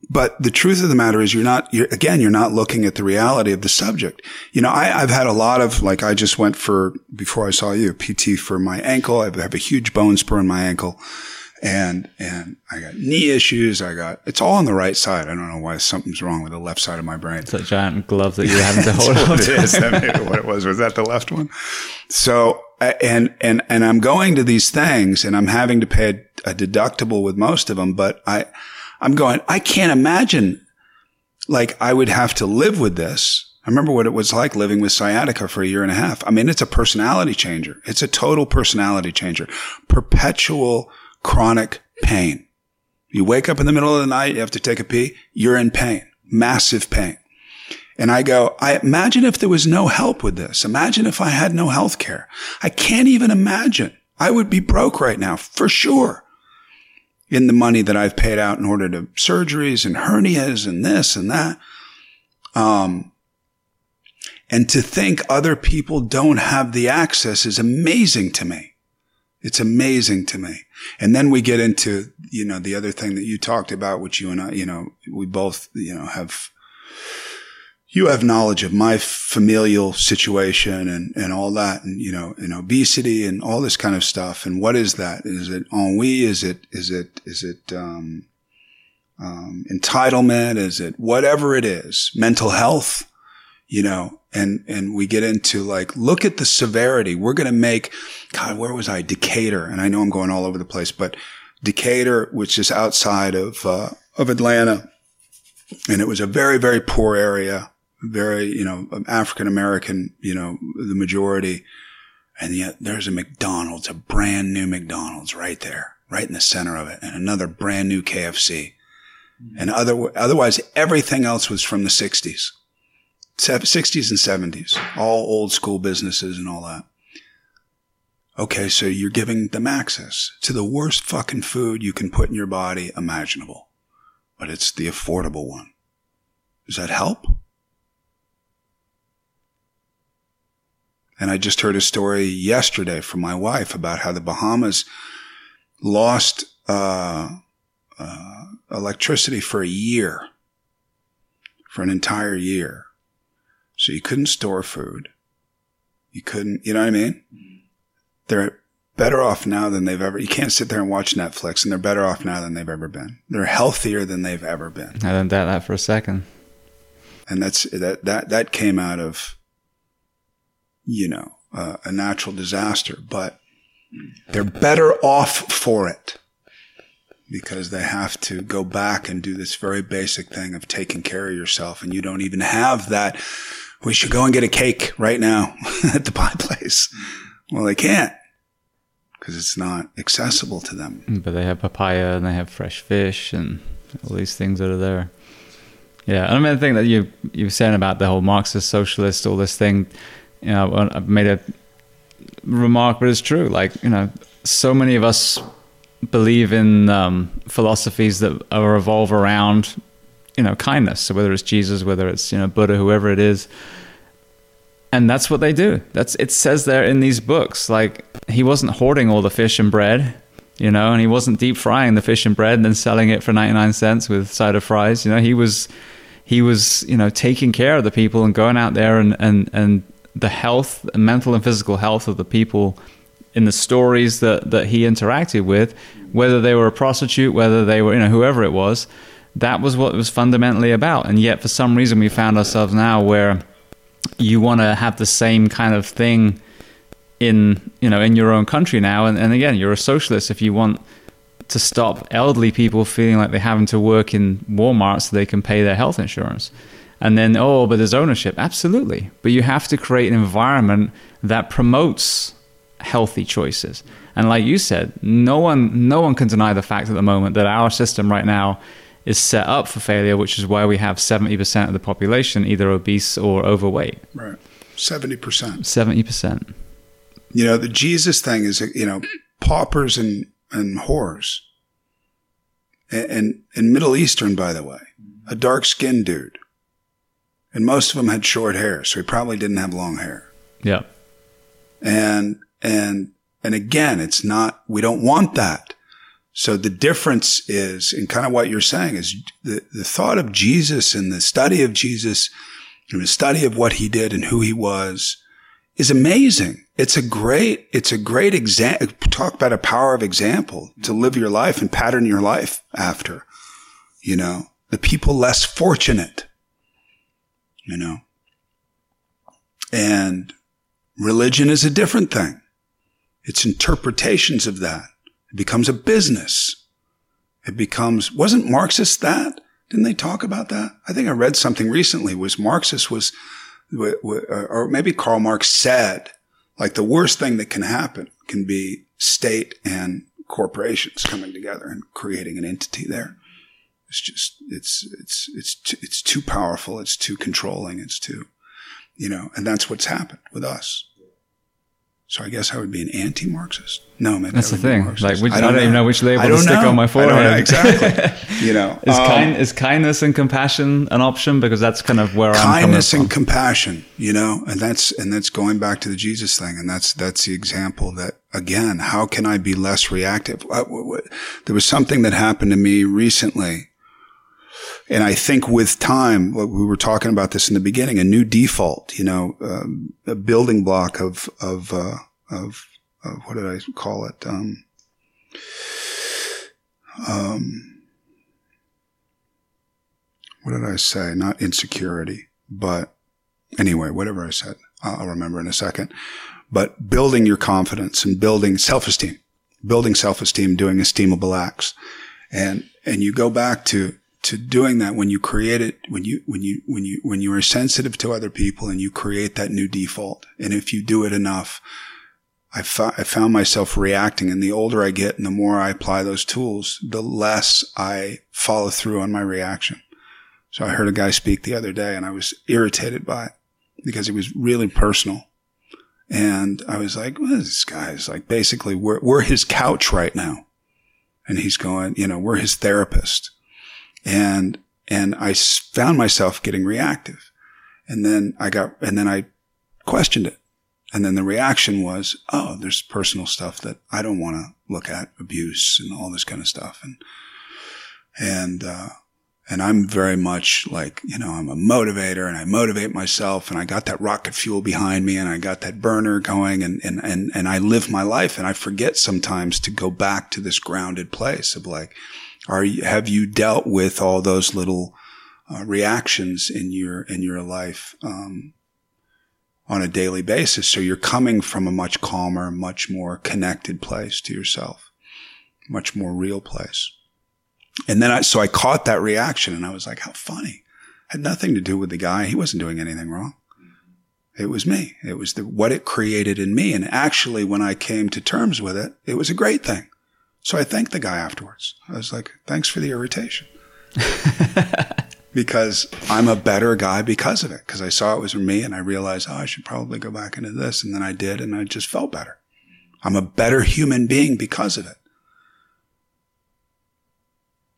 but the truth of the matter is you're not, you're, again, you're not looking at the reality of the subject. You know, I, have had a lot of, like, I just went for, before I saw you, PT for my ankle. I have a huge bone spur in my ankle and, and I got knee issues. I got, it's all on the right side. I don't know why something's wrong with the left side of my brain. It's a giant glove that [LAUGHS] you're having to hold on to. It is. That what it was. Was that the left one? So and and and I'm going to these things and I'm having to pay a deductible with most of them, but I, I'm going, I can't imagine like I would have to live with this. I remember what it was like living with sciatica for a year and a half. I mean, it's a personality changer. It's a total personality changer. Perpetual chronic pain. You wake up in the middle of the night, you have to take a pee, you're in pain, massive pain. And I go, I imagine if there was no help with this. Imagine if I had no health care. I can't even imagine. I would be broke right now for sure in the money that I've paid out in order to surgeries and hernias and this and that. Um, and to think other people don't have the access is amazing to me. It's amazing to me. And then we get into, you know, the other thing that you talked about, which you and I, you know, we both, you know, have, you have knowledge of my familial situation and, and all that and, you know, and obesity and all this kind of stuff. And what is that? Is it ennui? Is it, is it, is it, um, um, entitlement? Is it whatever it is? Mental health? You know, and, and we get into like, look at the severity. We're going to make, God, where was I? Decatur. And I know I'm going all over the place, but Decatur, which is outside of, uh, of Atlanta. And it was a very, very poor area, very, you know, African American, you know, the majority. And yet there's a McDonald's, a brand new McDonald's right there, right in the center of it, and another brand new KFC. And other, otherwise everything else was from the 60s. 60s and 70s, all old school businesses and all that. Okay, so you're giving them access to the worst fucking food you can put in your body imaginable, but it's the affordable one. Does that help? And I just heard a story yesterday from my wife about how the Bahamas lost uh, uh, electricity for a year, for an entire year so you couldn't store food. You couldn't, you know what I mean? They're better off now than they've ever, you can't sit there and watch Netflix and they're better off now than they've ever been. They're healthier than they've ever been. I didn't doubt that for a second. And that's, that, that, that came out of, you know, uh, a natural disaster, but they're better off for it because they have to go back and do this very basic thing of taking care of yourself. And you don't even have that. We should go and get a cake right now [LAUGHS] at the pie place. Well, they can't because it's not accessible to them. But they have papaya and they have fresh fish and all these things that are there. Yeah, and I mean the thing that you you were saying about the whole Marxist socialist, all this thing, you know, I've made a remark, but it's true. Like you know, so many of us believe in um, philosophies that revolve around you know kindness. So whether it's jesus whether it's you know buddha whoever it is. And that's what they do. That's it says there in these books like he wasn't hoarding all the fish and bread you know and he wasn't deep frying the fish and bread and then selling it for 99 cents with side of fries. You know he was he was you know taking care of the people and going out there and and and the health mental and physical health of the people in the stories that, that he interacted with, whether they were a prostitute, whether they were, you know, whoever it was, that was what it was fundamentally about. And yet, for some reason, we found ourselves now where you want to have the same kind of thing in, you know, in your own country now. And, and again, you're a socialist if you want to stop elderly people feeling like they're having to work in Walmart so they can pay their health insurance. And then, oh, but there's ownership. Absolutely. But you have to create an environment that promotes healthy choices. And like you said, no one no one can deny the fact at the moment that our system right now is set up for failure, which is why we have 70% of the population either obese or overweight. Right. 70%. 70%. You know, the Jesus thing is, you know, paupers and, and whores. And, and, and Middle Eastern, by the way, a dark skinned dude. And most of them had short hair, so he probably didn't have long hair. Yeah. And and, and again, it's not, we don't want that. So the difference is, and kind of what you're saying is the, the thought of Jesus and the study of Jesus and the study of what he did and who he was is amazing. It's a great, it's a great example. Talk about a power of example to live your life and pattern your life after, you know, the people less fortunate, you know, and religion is a different thing. It's interpretations of that. It becomes a business. It becomes, wasn't Marxist that? Didn't they talk about that? I think I read something recently was Marxist was, or maybe Karl Marx said, like the worst thing that can happen can be state and corporations coming together and creating an entity there. It's just, it's, it's, it's, too, it's too powerful. It's too controlling. It's too, you know, and that's what's happened with us. So I guess I would be an anti-Marxist. No, maybe that's the thing. Like, which, I, don't I, don't even know which label to stick know. on my forehead. exactly. [LAUGHS] you know, is, um, kind, is kindness and compassion an option? Because that's kind of where kindness I'm kindness and compassion. You know, and that's and that's going back to the Jesus thing, and that's that's the example that again, how can I be less reactive? There was something that happened to me recently and I think with time, we were talking about this in the beginning, a new default, you know, um, a building block of, of, uh, of, of, what did I call it? Um, um, what did I say? Not insecurity, but anyway, whatever I said, I'll remember in a second. But building your confidence and building self-esteem, building self-esteem, doing esteemable acts. And, and you go back to to doing that when you create it, when you, when you, when you, when you are sensitive to other people and you create that new default. And if you do it enough, I, fo- I found myself reacting. And the older I get and the more I apply those tools, the less I follow through on my reaction. So I heard a guy speak the other day and I was irritated by it because it was really personal. And I was like, well, this guy's like, basically, we're, we're his couch right now. And he's going, you know, we're his therapist and, and I found myself getting reactive. And then I got, and then I questioned it. And then the reaction was, oh, there's personal stuff that I don't want to look at, abuse and all this kind of stuff. And, and, uh, and I'm very much like, you know, I'm a motivator and I motivate myself and I got that rocket fuel behind me and I got that burner going and, and, and, and I live my life and I forget sometimes to go back to this grounded place of like, are have you dealt with all those little uh, reactions in your in your life um, on a daily basis? So you're coming from a much calmer, much more connected place to yourself, much more real place. And then I so I caught that reaction, and I was like, "How funny!" Had nothing to do with the guy; he wasn't doing anything wrong. It was me. It was the, what it created in me. And actually, when I came to terms with it, it was a great thing so I thanked the guy afterwards. I was like, thanks for the irritation. [LAUGHS] because I'm a better guy because of it. Because I saw it was me and I realized, oh, I should probably go back into this. And then I did and I just felt better. I'm a better human being because of it.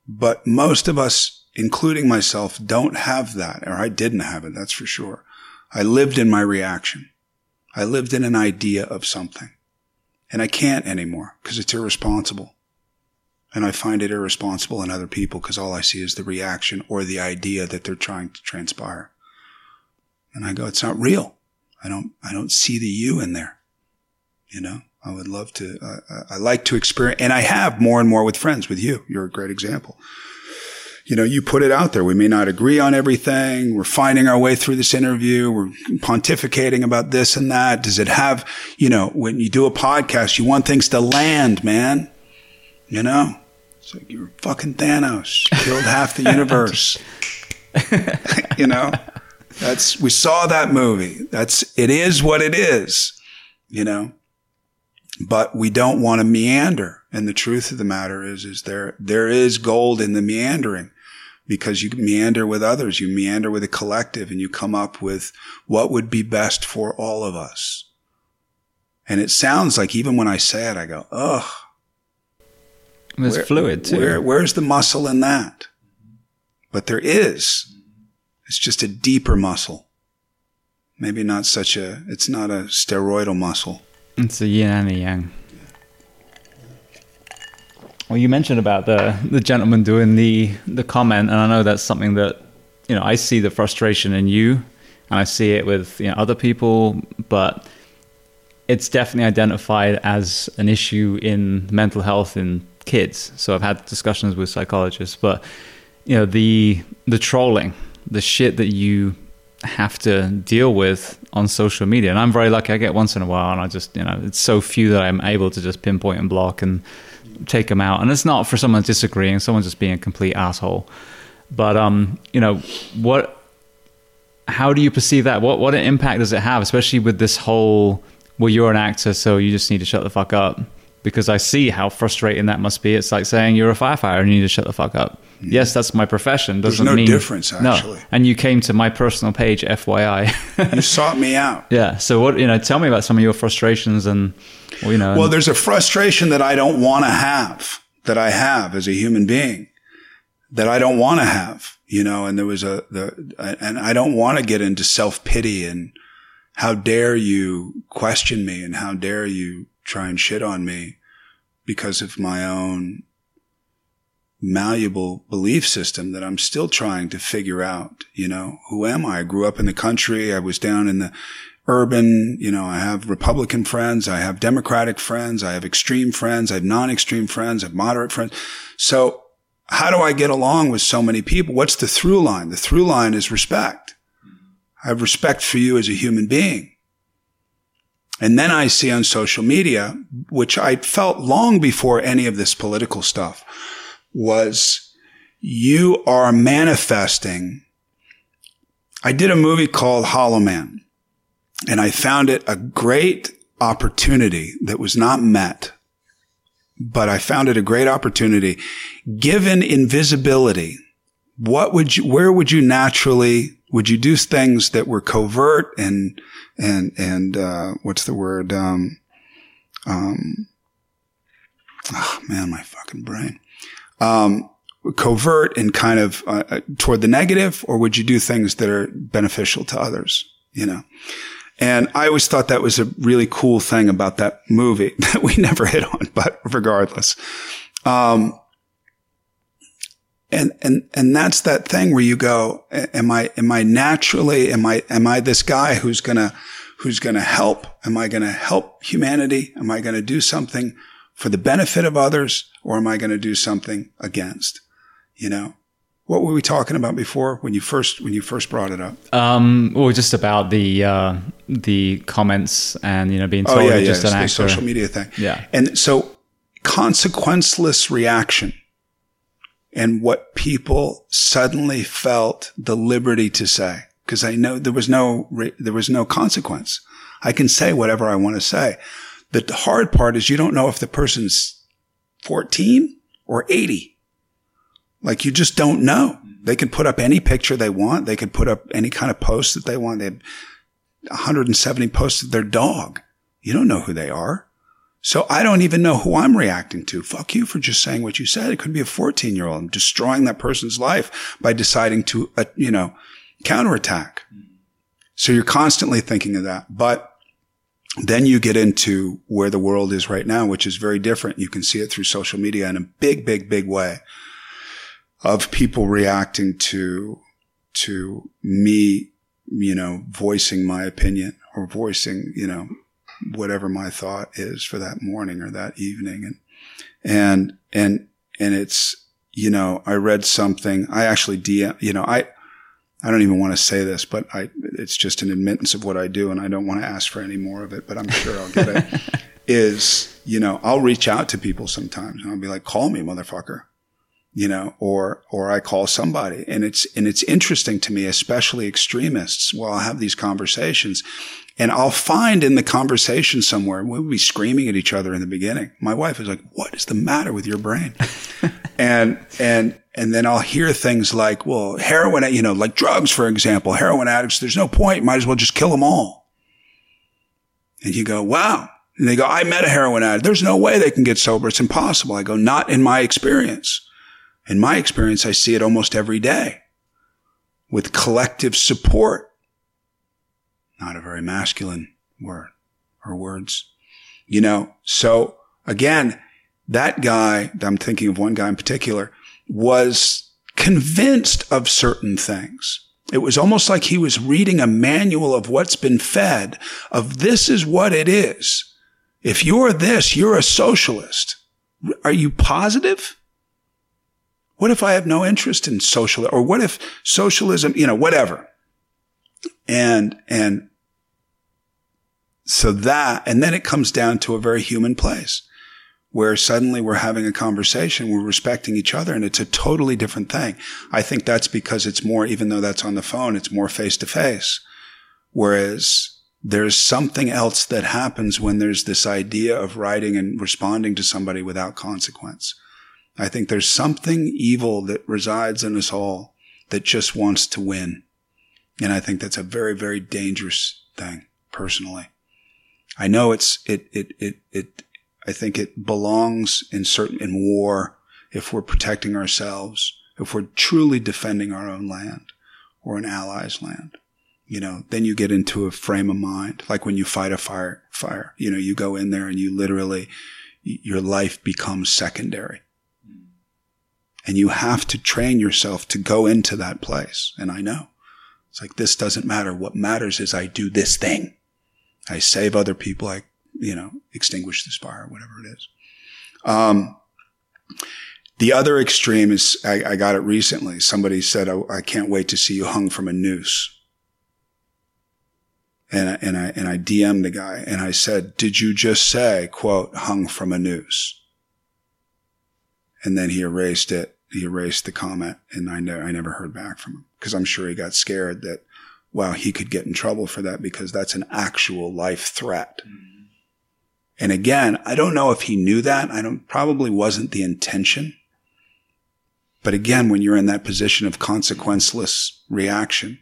But most of us, including myself, don't have that, or I didn't have it, that's for sure. I lived in my reaction. I lived in an idea of something. And I can't anymore because it's irresponsible. And I find it irresponsible in other people because all I see is the reaction or the idea that they're trying to transpire. And I go, it's not real. I don't, I don't see the you in there. You know, I would love to, uh, I like to experience, and I have more and more with friends with you. You're a great example you know, you put it out there. We may not agree on everything. We're finding our way through this interview. We're pontificating about this and that. Does it have, you know, when you do a podcast, you want things to land, man. You know, it's like you're fucking Thanos, killed half the universe. [LAUGHS] you know, that's, we saw that movie. That's, it is what it is, you know, but we don't want to meander. And the truth of the matter is, is there, there is gold in the meandering because you meander with others, you meander with a collective and you come up with what would be best for all of us. And it sounds like even when I say it, I go, ugh. It's where, fluid too. Where, where's the muscle in that? But there is. It's just a deeper muscle. Maybe not such a, it's not a steroidal muscle. It's a yin and a yang. Well, you mentioned about the the gentleman doing the the comment, and I know that's something that you know I see the frustration in you, and I see it with you know, other people, but it's definitely identified as an issue in mental health in kids. So I've had discussions with psychologists, but you know the the trolling, the shit that you have to deal with on social media, and I'm very lucky. I get once in a while, and I just you know it's so few that I'm able to just pinpoint and block and take them out. And it's not for someone disagreeing, someone's just being a complete asshole. But um, you know, what how do you perceive that? What what an impact does it have, especially with this whole well, you're an actor, so you just need to shut the fuck up? Because I see how frustrating that must be. It's like saying you're a firefighter and you need to shut the fuck up. Mm. Yes, that's my profession. Doesn't There's no mean difference actually. No. And you came to my personal page, FYI. you sought me out. [LAUGHS] Yeah. So what you know? Tell me about some of your frustrations and well, you know. Well, there's a frustration that I don't want to have that I have as a human being that I don't want to have, you know, and there was a, the, and I don't want to get into self pity and how dare you question me and how dare you try and shit on me because of my own malleable belief system that I'm still trying to figure out, you know, who am I? I grew up in the country. I was down in the urban, you know, I have Republican friends. I have Democratic friends. I have extreme friends. I have non-extreme friends. I have moderate friends. So how do I get along with so many people? What's the through line? The through line is respect. I have respect for you as a human being. And then I see on social media, which I felt long before any of this political stuff, was you are manifesting. I did a movie called Hollow Man, and I found it a great opportunity that was not met but I found it a great opportunity. Given invisibility, what would you, where would you naturally, would you do things that were covert and, and, and, uh, what's the word? Um, um, oh man, my fucking brain. Um, covert and kind of uh, uh toward the negative, or would you do things that are beneficial to others? You know, and I always thought that was a really cool thing about that movie [LAUGHS] that we never hit on, but regardless. Um, and, and, and that's that thing where you go, am I, am I naturally, am I, am I this guy who's gonna, who's gonna help? Am I gonna help humanity? Am I gonna do something for the benefit of others or am I gonna do something against? You know? What were we talking about before when you first when you first brought it up? Um, well, just about the uh, the comments and you know being told oh, yeah, yeah, just an actor. social media thing. Yeah, and so consequenceless reaction and what people suddenly felt the liberty to say because I know there was no there was no consequence. I can say whatever I want to say. The hard part is you don't know if the person's 14 or 80. Like you just don't know. They can put up any picture they want. They can put up any kind of post that they want. They have 170 posts of their dog. You don't know who they are. So I don't even know who I'm reacting to. Fuck you for just saying what you said. It could be a 14 year old. I'm destroying that person's life by deciding to, uh, you know, counterattack. So you're constantly thinking of that. But then you get into where the world is right now, which is very different. You can see it through social media in a big, big, big way of people reacting to, to me, you know, voicing my opinion or voicing, you know, whatever my thought is for that morning or that evening. And, and, and, and it's, you know, I read something. I actually DM, you know, I, I don't even want to say this, but I, it's just an admittance of what I do. And I don't want to ask for any more of it, but I'm sure I'll get it. [LAUGHS] is, you know, I'll reach out to people sometimes and I'll be like, call me, motherfucker you know, or, or I call somebody. And it's, and it's interesting to me, especially extremists, while I have these conversations. And I'll find in the conversation somewhere, we'll be screaming at each other in the beginning. My wife is like, what is the matter with your brain? [LAUGHS] and, and, and then I'll hear things like, well, heroin, you know, like drugs, for example, heroin addicts, there's no point. Might as well just kill them all. And you go, wow. And they go, I met a heroin addict. There's no way they can get sober. It's impossible. I go, not in my experience. In my experience, I see it almost every day with collective support. Not a very masculine word or words, you know. So again, that guy, I'm thinking of one guy in particular, was convinced of certain things. It was almost like he was reading a manual of what's been fed of this is what it is. If you're this, you're a socialist. Are you positive? What if I have no interest in social, or what if socialism, you know, whatever. And, and so that, and then it comes down to a very human place where suddenly we're having a conversation, we're respecting each other, and it's a totally different thing. I think that's because it's more, even though that's on the phone, it's more face to face. Whereas there's something else that happens when there's this idea of writing and responding to somebody without consequence. I think there's something evil that resides in us all that just wants to win. And I think that's a very, very dangerous thing, personally. I know it's, it, it, it, it, I think it belongs in certain, in war, if we're protecting ourselves, if we're truly defending our own land or an ally's land you know, then you get into a frame of mind. Like when you fight a fire, fire, you know, you go in there and you literally, your life becomes secondary. And you have to train yourself to go into that place. And I know it's like, this doesn't matter. What matters is I do this thing. I save other people. I, you know, extinguish this fire, whatever it is. Um, the other extreme is I, I, got it recently. Somebody said, I, I can't wait to see you hung from a noose and I, and I, and I DM'd the guy and I said, did you just say, quote, hung from a noose? And then he erased it. He erased the comment and I, ne- I never heard back from him because I'm sure he got scared that, wow, he could get in trouble for that because that's an actual life threat. Mm-hmm. And again, I don't know if he knew that. I don't, probably wasn't the intention. But again, when you're in that position of consequenceless reaction,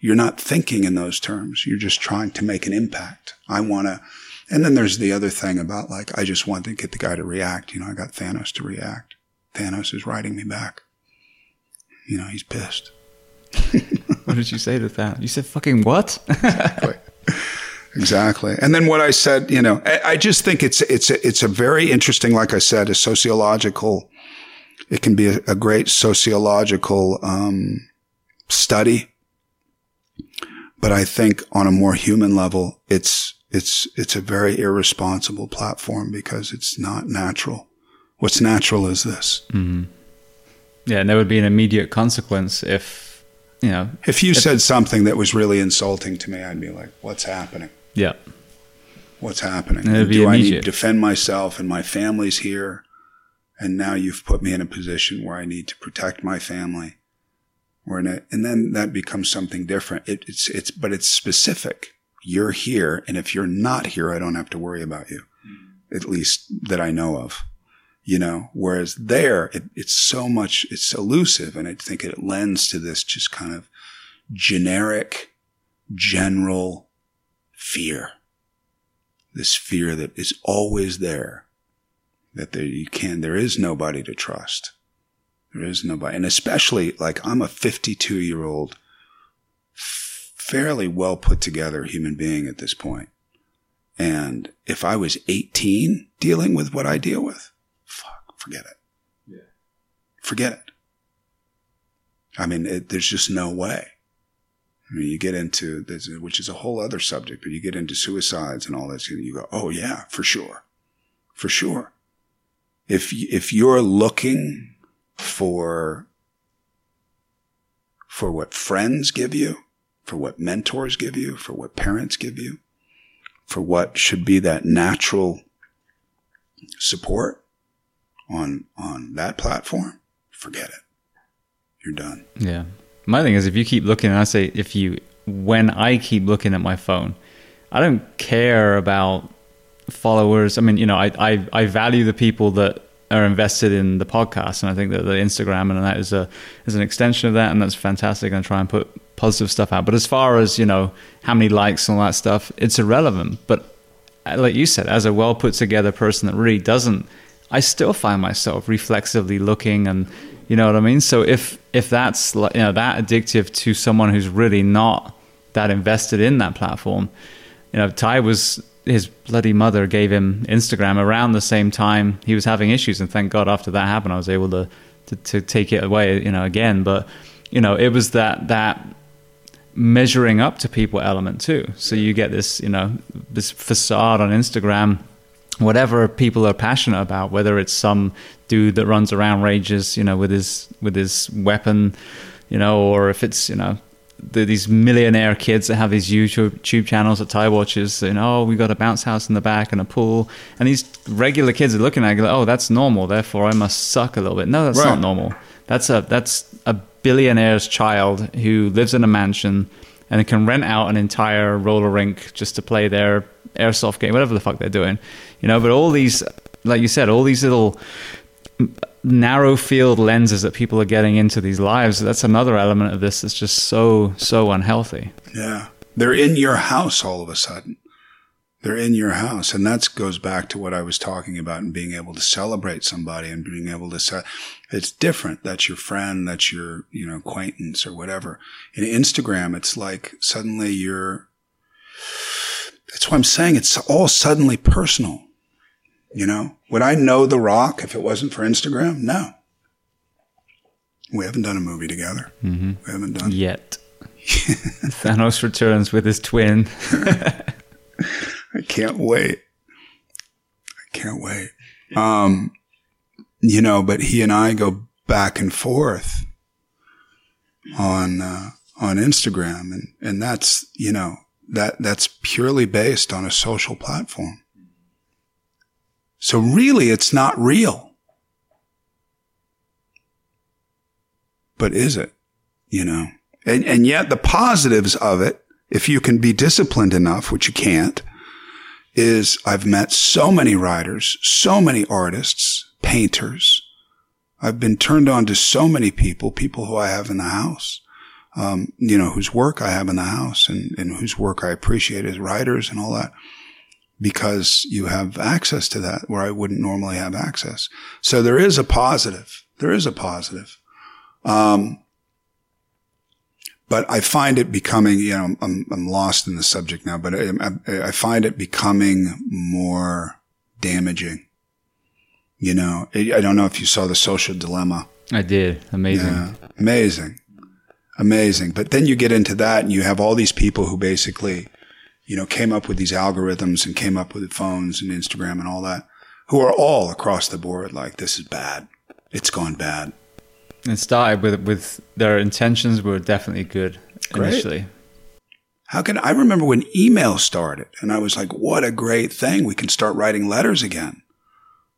you're not thinking in those terms. You're just trying to make an impact. I want to, and then there's the other thing about like, I just want to get the guy to react. You know, I got Thanos to react. Thanos is writing me back. You know, he's pissed. [LAUGHS] what did you say to that? You said fucking what? [LAUGHS] exactly. Exactly. And then what I said, you know, I, I just think it's, it's, a, it's a very interesting, like I said, a sociological, it can be a, a great sociological, um, study but I think on a more human level, it's, it's, it's a very irresponsible platform because it's not natural. What's natural is this. Mm-hmm. Yeah. And there would be an immediate consequence if, you know, if you if, said something that was really insulting to me, I'd be like, what's happening? Yeah. What's happening? Do immediate. I need to defend myself and my family's here? And now you've put me in a position where I need to protect my family we're in a, and then that becomes something different. It, it's, it's, but it's specific. You're here. And if you're not here, I don't have to worry about you, at least that I know of, you know, whereas there, it, it's so much, it's elusive. And I think it lends to this just kind of generic, general fear. This fear that is always there, that there you can, there is nobody to trust there is nobody. And especially like I'm a 52 year old, fairly well put together human being at this point. And if I was 18 dealing with what I deal with, forget it. Yeah. Forget it. I mean, it, there's just no way. I mean, you get into this, which is a whole other subject, but you get into suicides and all this, and you go, oh yeah, for sure. For sure. If, if you're looking for for what friends give you, for what mentors give you, for what parents give you, for what should be that natural support on on that platform, forget it. You're done. Yeah. My thing is if you keep looking and I say if you when I keep looking at my phone, I don't care about followers. I mean, you know, I I, I value the people that are invested in the podcast, and I think that the Instagram and that is a is an extension of that, and that's fantastic. And try and put positive stuff out. But as far as you know, how many likes and all that stuff, it's irrelevant. But uh, like you said, as a well put together person that really doesn't, I still find myself reflexively looking, and you know what I mean. So if if that's you know that addictive to someone who's really not that invested in that platform, you know, Ty was his bloody mother gave him Instagram around the same time he was having issues, and thank God after that happened, I was able to to, to take it away, you know, again. But you know, it was that that measuring up to people element too. So you get this, you know, this facade on Instagram, whatever people are passionate about, whether it's some dude that runs around rages, you know, with his with his weapon, you know, or if it's you know the, these millionaire kids that have these YouTube tube channels at tie Watches, saying, "Oh, we got a bounce house in the back and a pool," and these regular kids are looking at it, like, "Oh, that's normal. Therefore, I must suck a little bit." No, that's Right. not normal. That's a that's a billionaire's child who lives in a mansion and can rent out an entire roller rink just to play their airsoft game, whatever the fuck they're doing, you know. But all these, like you said, all these little narrow field lenses that people are getting into these lives that's another element of this that's just so so unhealthy Yeah. They're in your house all of a sudden. They're in your house. And that goes back to what I was talking about and being able to celebrate somebody and being able to say, it's different. That's your friend. That's your, you know, acquaintance or whatever. In Instagram, it's like suddenly you're, that's why I'm saying it's all suddenly personal. You know, would I know The Rock if it wasn't for Instagram? No. We haven't done a movie together. Mm-hmm. We haven't done yet [LAUGHS] thanos returns with his twin [LAUGHS] I can't wait. I can't wait. Um, you know, but he and I go back and forth on uh, on Instagram, and and that's you know that that's purely based on a social platform. So really, it's not real. But is it? You know, and and yet the positives of it, if you can be disciplined enough, which you can't is I've met so many writers, so many artists, painters. I've been turned on to so many people, people who I have in the house, um, you know, whose work I have in the house and, and whose work I appreciate as writers and all that because you have access to that where I wouldn't normally have access. So there is a positive. There is a positive. Um, but I find it becoming, you know, I'm, I'm lost in the subject now, but I, I, I find it becoming more damaging. You know, I I don't know if you saw the social dilemma. i did amazing Yeah. Amazing. Amazing. But then you get into that and you have all these people who basically, you know, came up with these algorithms and came up with phones and Instagram and all that, who are all across the board like, this is bad. It's gone bad. it started with with their intentions were definitely good Great. initially How can I remember when email started and I was like, what a great thing. We can start writing letters again.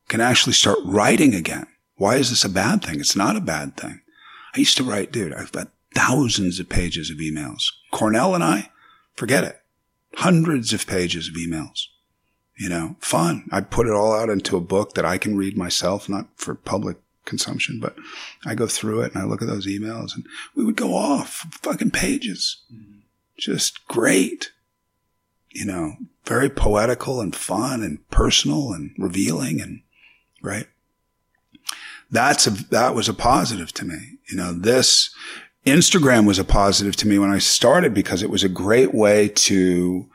Can actually start writing again. Why is this a bad thing? It's not a bad thing. I used to write, dude, I've got thousands of pages of emails. Cornell and I, forget it. Hundreds of pages of emails. You know, fun. I put it all out into a book that I can read myself, not for public consumption, but I go through it and I look at those emails and we would go off fucking pages just great. You know, very poetical and fun and personal and revealing and right. That's a, that was a positive to me. You know, this Instagram was a positive to me when I started because it was a great way to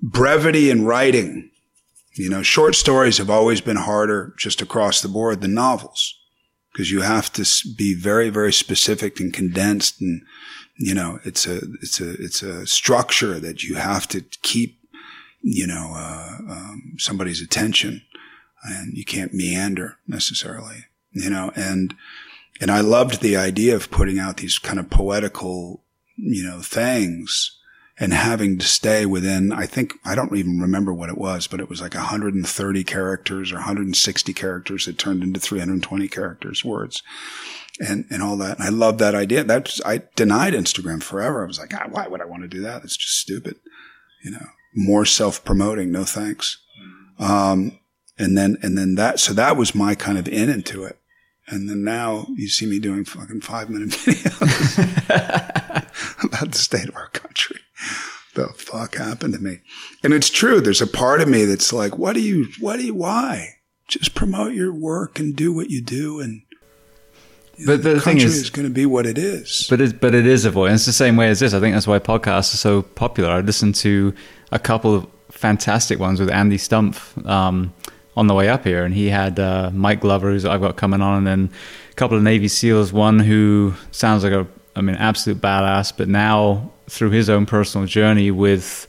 brevity in writing. You know, short stories have always been harder just across the board than novels because you have to be very, very specific and condensed and you know, it's a, it's a, it's a structure that you have to keep, you know, uh, um, somebody's attention and you can't meander necessarily, you know, and, and I loved the idea of putting out these kind of poetical, you know, things and having to stay within, I think, I don't even remember what it was, but it was like 130 characters or 160 characters that turned into 320 characters, words and, and all that. And I love that idea. That's, I denied Instagram forever. I was like, ah, why would I want to do that? It's just stupid. You know, more self promoting. No thanks. Um, and then, and then that, so that was my kind of in into it. And then now you see me doing fucking five minute [LAUGHS] videos [LAUGHS] about the state of our country. The fuck happened to me? And it's true. There's a part of me that's like, what do you, what do you, why? Just promote your work and do what you do. And but, the the thing country is, is going to be what it is. But it, but it is a voice. It's the same way as this. I think that's why podcasts are so popular. I listened to a couple of fantastic ones with Andy Stumpf um, on the way up here, and he had uh, Mike Glover, who's I've got coming on, and then a couple of Navy SEALs. One who sounds like a, I mean, absolute badass, but now through his own personal journey with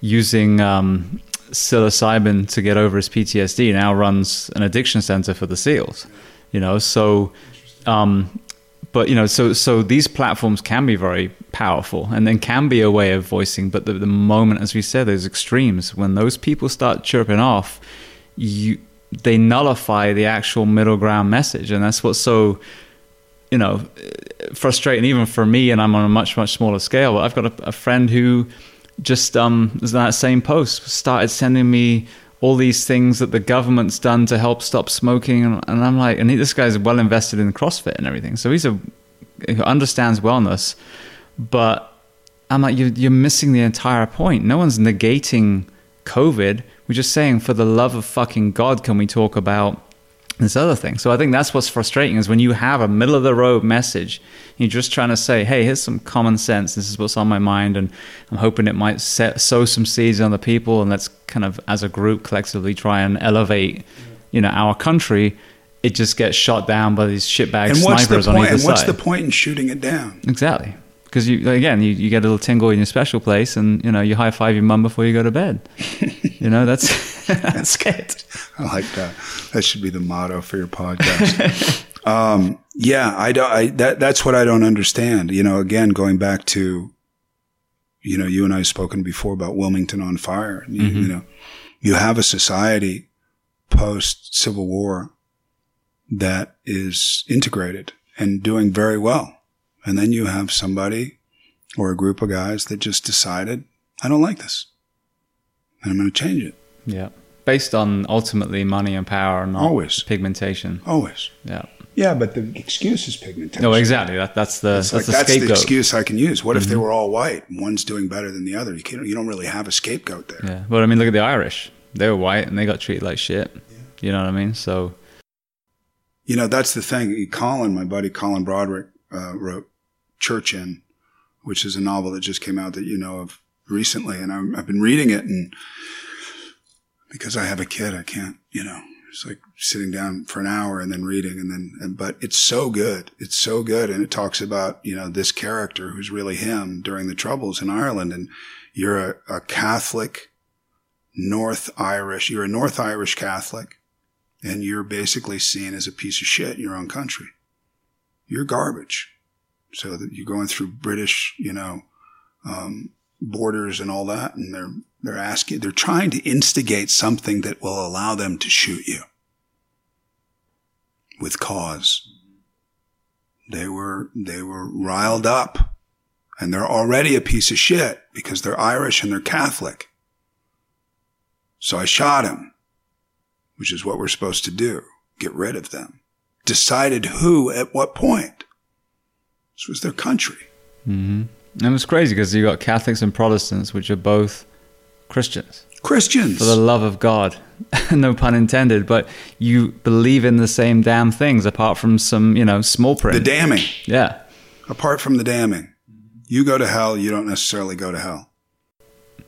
using um, psilocybin to get over his PTSD, now runs an addiction center for the SEALs. You know, so um, but you know, so so these platforms can be very powerful, and then can be a way of voicing. But the, the moment, as we said, those extremes, when those people start chirping off, you they nullify the actual middle ground message, and that's what's so you know frustrating even for me. And I'm on a much much smaller scale. But I've got a, a friend who just um is that same post started sending me all these things that the government's done to help stop smoking, and, and I'm like, and he, this guy's well invested in CrossFit and everything, so he's a who understands wellness, but I'm like, you're, you're missing the entire point. No one's negating COVID. We're just saying, for the love of fucking God, can we talk about this other thing? So I think that's what's frustrating is when you have a middle of the road message, you're just trying to say, hey, here's some common sense. This is what's on my mind, and I'm hoping it might set, sow some seeds on the people, and let's kind of, as a group, collectively try and elevate, you know, our country. It just gets shot down by these shitbag And the snipers on either And what's the point in shooting it down? Exactly. Because you again, you, you get a little tingle in your special place, and you know you high five your mum before you go to bed. [LAUGHS] you know that's [LAUGHS] that's it. [LAUGHS] I like that. That should be the motto for your podcast. um, yeah, I don't. I that that's what I don't understand. You know, again, going back to, you know, you and I have spoken before about Wilmington on fire. You, you know, you have a society post Civil War that is integrated and doing very well, and then you have somebody or a group of guys that just decided, I don't like this, and I'm going to change it. Yeah, based on ultimately money and power, not Always. pigmentation. Always. Yeah. Yeah, but the excuse is pigmentation. No, exactly. That, that's the that's like, the that's the scapegoat. excuse I can use. What if they were all white? One's doing better than the other. You can't. You don't really have a scapegoat there. yeah, but I mean, look at the Irish. They were white and they got treated like shit. You know what I mean? So You know, that's the thing. Colin, my buddy Colin Broderick, uh, wrote Church In, which is a novel that just came out that you know of recently, and I'm, I've been reading it, and because I have a kid, I can't. You know, it's like sitting down for an hour and then reading, and then. And, but it's so good. It's so good, and it talks about you know this character who's really him during the troubles in Ireland, and you're a, a Catholic. North Irish, you're a North Irish Catholic, and you're basically seen as a piece of shit in your own country. You're garbage. So that you're going through British, you know, um, borders and all that, and they're they're asking, they're trying to instigate something that will allow them to shoot you with cause. They were they were riled up, and they're already a piece of shit because they're Irish and they're Catholic. So I shot him which is what we're supposed to do. Get rid of them. Decided who at what point. This was their country. Mm-hmm. and it's crazy because you got Catholics and Protestants, which are both Christians. Christians. For the love of God, [LAUGHS] no pun intended, but you believe in the same damn things apart from some, you know, small print. the damning. yeah. Apart from the damning. You go to hell, you don't necessarily go to hell.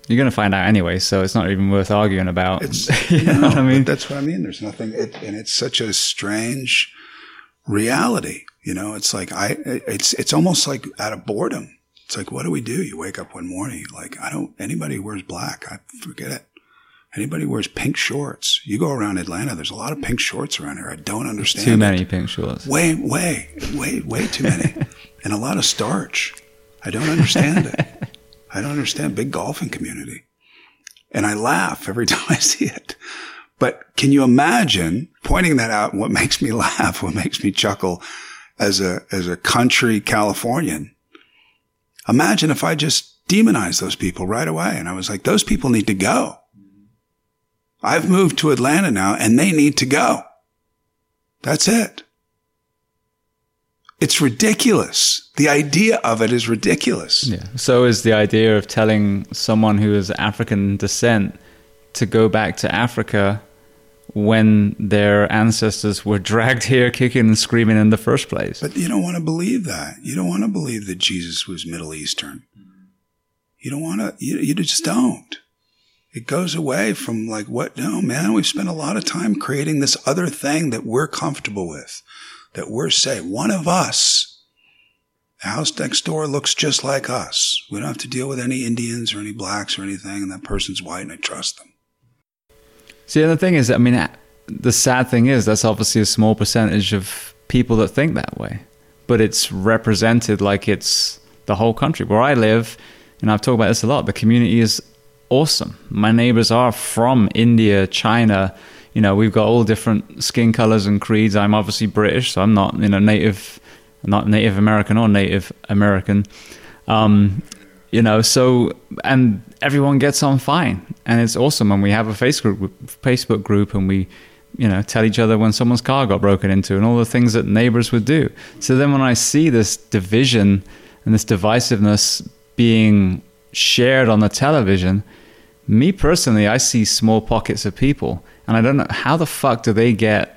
You're going to find out anyway, so it's not even worth arguing about. It's, [LAUGHS] you know what I mean? that's what I mean. There's nothing, it, and it's such a strange reality. You know, it's like I, it's, it's almost like out of boredom. It's like, what do we do? You wake up one morning, like, I don't, anybody wears black, I forget it. Anybody wears pink shorts. You go around Atlanta, there's a lot of pink shorts around here. I don't understand. Too it. many pink shorts. Way, way, way, way too many. [LAUGHS] and a lot of starch. I don't understand it. I don't understand big golfing community. And I laugh every [LAUGHS] time I see it. But can you imagine pointing that out? What makes me [LAUGHS] laugh, what makes me chuckle as a, as a country Californian? Imagine if I just demonized those people right away. And I was like, those people need to go. I've moved to Atlanta now and they need to go. That's it. It's ridiculous. The idea of it is ridiculous. Yeah. So is the idea of telling someone who is African descent to go back to Africa when their ancestors were [LAUGHS] dragged here kicking and screaming in the first place. But you don't want to believe that. You don't want to believe that Jesus was Middle Eastern. You don't want to, you, you just don't. It goes away from like, what? No, man, we've spent a lot of time creating this other thing that we're comfortable with, that we're say, one of us, the house next door looks just like us. We don't have to deal with any Indians or any blacks or anything, and that person's white and I trust them. See, and the thing is, I mean, the sad thing is that's obviously a small percentage of people that think that way. but it's represented like it's the whole country. Where I live, and I've talked about this a lot, the community is awesome. My neighbors are from India, China. You know, we've got all different skin colors and creeds. I'm obviously British, so I'm not, you know, native, not Native American or Native American. Um, you know, so and everyone gets on fine, and it's awesome. And we have a Facebook Facebook group, and we, you know, tell each other when someone's car got broken into, and all the things that neighbors would do. So then, when I see this division and this divisiveness being shared on the television, me personally, I see small pockets of people, and I don't know how the fuck do they get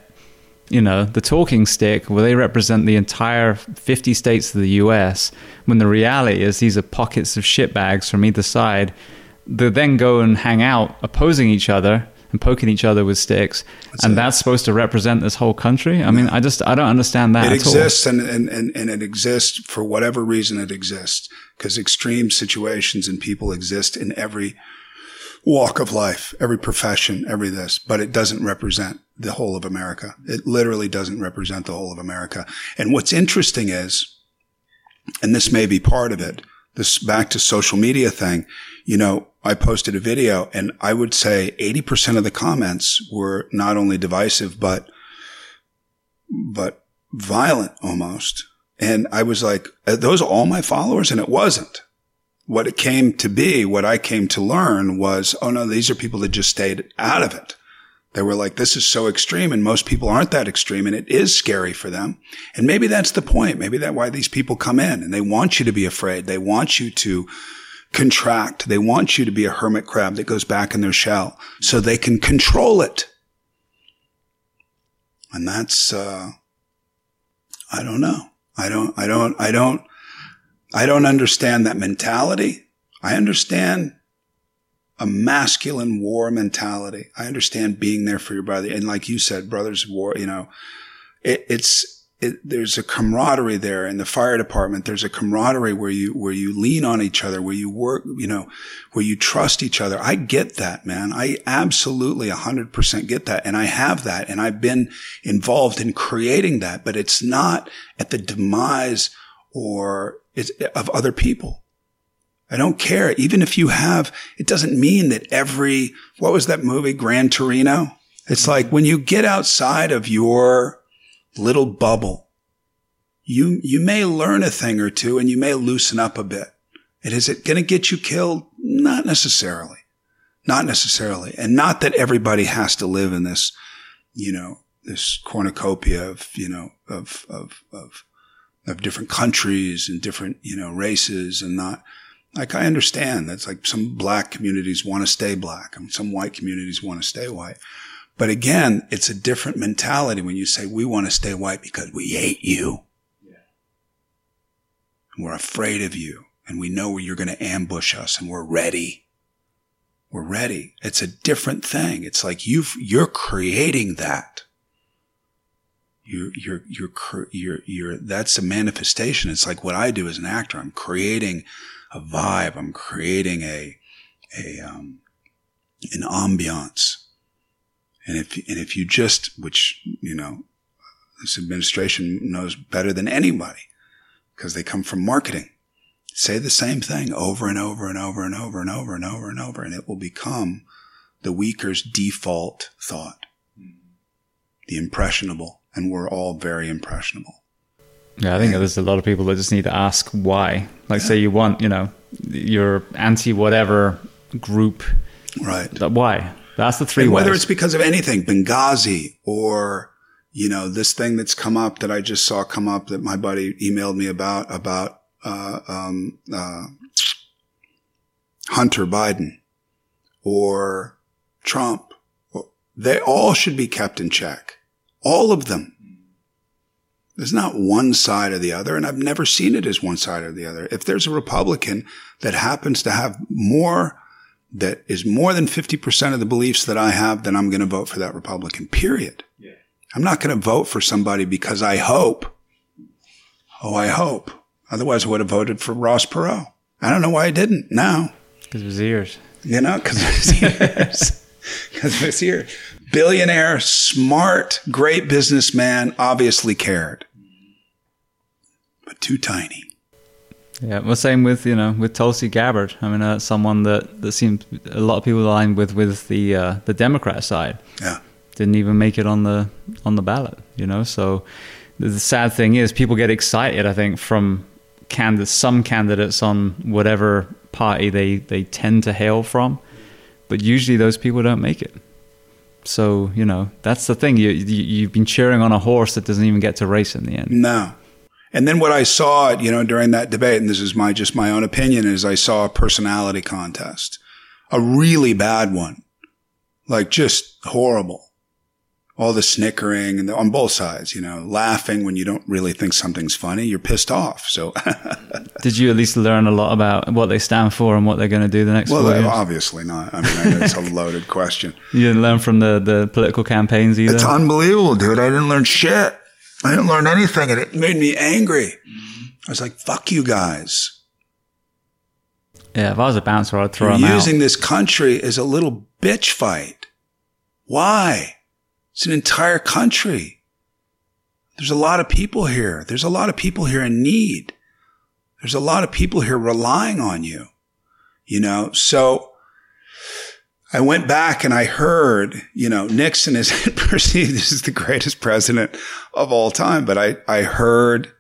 you know, the talking stick where they represent the entire 50 states of the US, when the reality is these are pockets of shitbags from either side that then go and hang out opposing each other and poking each other with sticks. That's and it. that's supposed to represent this whole country. I mean, I just, I don't understand that. It exists and, and, and, and it exists for whatever reason it exists because extreme situations and people exist in every walk of life, every profession, every this, but it doesn't represent the whole of America. It literally doesn't represent the whole of America. And what's interesting is, and this may be part of it, this back to social media thing, you know, I posted a video and I would say 80% of the comments were not only divisive, but, but violent almost. And I was like, those are all my followers? And it wasn't what it came to be, what I came to learn was, oh no, these are people that just stayed out of it. They were like, this is so extreme and most people aren't that extreme and it is scary for them. And maybe that's the point. Maybe that's why these people come in and they want you to be afraid. They want you to contract. They want you to be a hermit crab that goes back in their shell so they can control it. And that's, uh, I don't know. I don't, I don't, I don't, I don't understand that mentality. I understand a masculine war mentality. I understand being there for your brother. And like you said, brothers war, you know, it, it's, it, there's a camaraderie there in the fire department. There's a camaraderie where you, where you lean on each other, where you work, you know, where you trust each other. I get that, man. I absolutely 100% get that. And I have that. And I've been involved in creating that, but it's not at the demise or of other people. I don't care. Even if you have, it doesn't mean that every, what was that movie, Gran Torino? It's like when you get outside of your little bubble, you, you may learn a thing or two and you may loosen up a bit. And is it going to get you killed? Not necessarily. Not necessarily. And not that everybody has to live in this, you know, this cornucopia of, you know, of, of, of of different countries and different, you know, races and not, like I understand that's like some black communities want to stay black and some white communities want to stay white. But again, it's a different mentality when you say we want to stay white because we hate you. Yeah. And we're afraid of you and we know where you're going to ambush us and we're ready. We're ready. It's a different thing. It's like you've, you're creating that you're, you're, you're, you're, you're, that's a manifestation. It's like what I do as an actor. I'm creating a vibe. I'm creating a, a, um, an ambiance. And if, and if you just, which, you know, this administration knows better than anybody because they come from marketing. Say the same thing over and over and over and over and over and over and over, and it will become the weaker's default thought, the impressionable and we're all very impressionable. Yeah, I think and, there's a lot of people that just need to ask why. Like, yeah. say you want, you know, your anti whatever group, right? That, why? That's the three. And whether it's because of anything, Benghazi, or you know, this thing that's come up that I just saw come up that my buddy emailed me about about uh, um, uh, Hunter Biden or Trump. They all should be kept in check. All of them. There's not one side or the other, and I've never seen it as one side or the other. If there's a Republican that happens to have more, that is more than 50% of the beliefs that I have, then I'm going to vote for that Republican, period. Yeah. I'm not going to vote for somebody because I hope. Oh, I hope. Otherwise, I would have voted for Ross Perot. I don't know why I didn't now. Because of his ears. You know, because of his ears. [LAUGHS] Because of his ears billionaire, smart, great businessman, obviously cared. but too tiny. Yeah, well, same with you know with Tulsi Gabbard. I mean, uh, someone that that seemed a lot of people aligned with with the uh, the Democrat side. Yeah, didn't even make it on the on the ballot. You know, so the sad thing is people get excited. I think from candidates, some candidates on whatever party they they tend to hail from, but usually those people don't make it. So you know that's the thing. You, you you've been cheering on a horse that doesn't even get to race in the end. No, and then what I saw, you know, during that debate, and this is my just my own opinion, is I saw a personality contest, a really bad one, like just horrible. All the snickering and the, on both sides, you know, laughing when you don't really think something's funny, you're pissed off. So, [LAUGHS] did you at least learn a lot about what they stand for and what they're going to do the next? Well, years? obviously not. I mean, it's a [LAUGHS] loaded question. You didn't learn from the the political campaigns either. It's unbelievable, dude. I didn't learn shit. I didn't learn anything and it made me angry. Mm-hmm. I was like, fuck you guys. Yeah, if I was a bouncer, I'd throw You're them using out. this country as a little bitch fight. Why? It's an entire country. There's a lot of people here. There's a lot of people here in need. There's a lot of people here relying on you. You know, so I went back and I heard, you know, Nixon is [LAUGHS] perceived as the greatest president of all time. But I, I heard,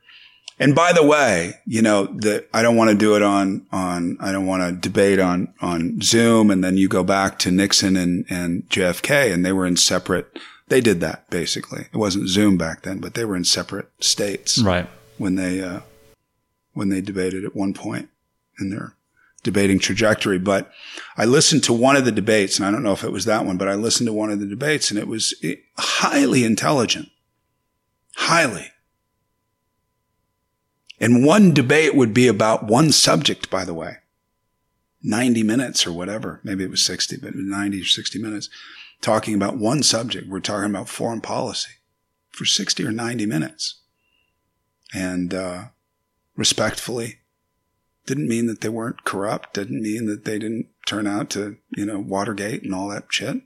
and by the way, you know, that I don't want to do it on, on, I don't want to debate on, on Zoom. And then you go back to Nixon and, and JFK and they were in separate, they did that basically. It wasn't Zoom back then, but they were in separate states Right. when they, uh, when they debated at one point in their debating trajectory. But I listened to one of the debates, and I don't know if it was that one, but I listened to one of the debates, and it was eh, highly intelligent, highly. And one debate would be about one subject, by the way, 90 minutes or whatever. Maybe it was 60, but 90 or 60 minutes talking about one subject. We're talking about foreign policy for 60 or 90 minutes. And, uh, respectfully, didn't mean that they weren't corrupt. Didn't mean that they didn't turn out to, you know, Watergate and all that shit.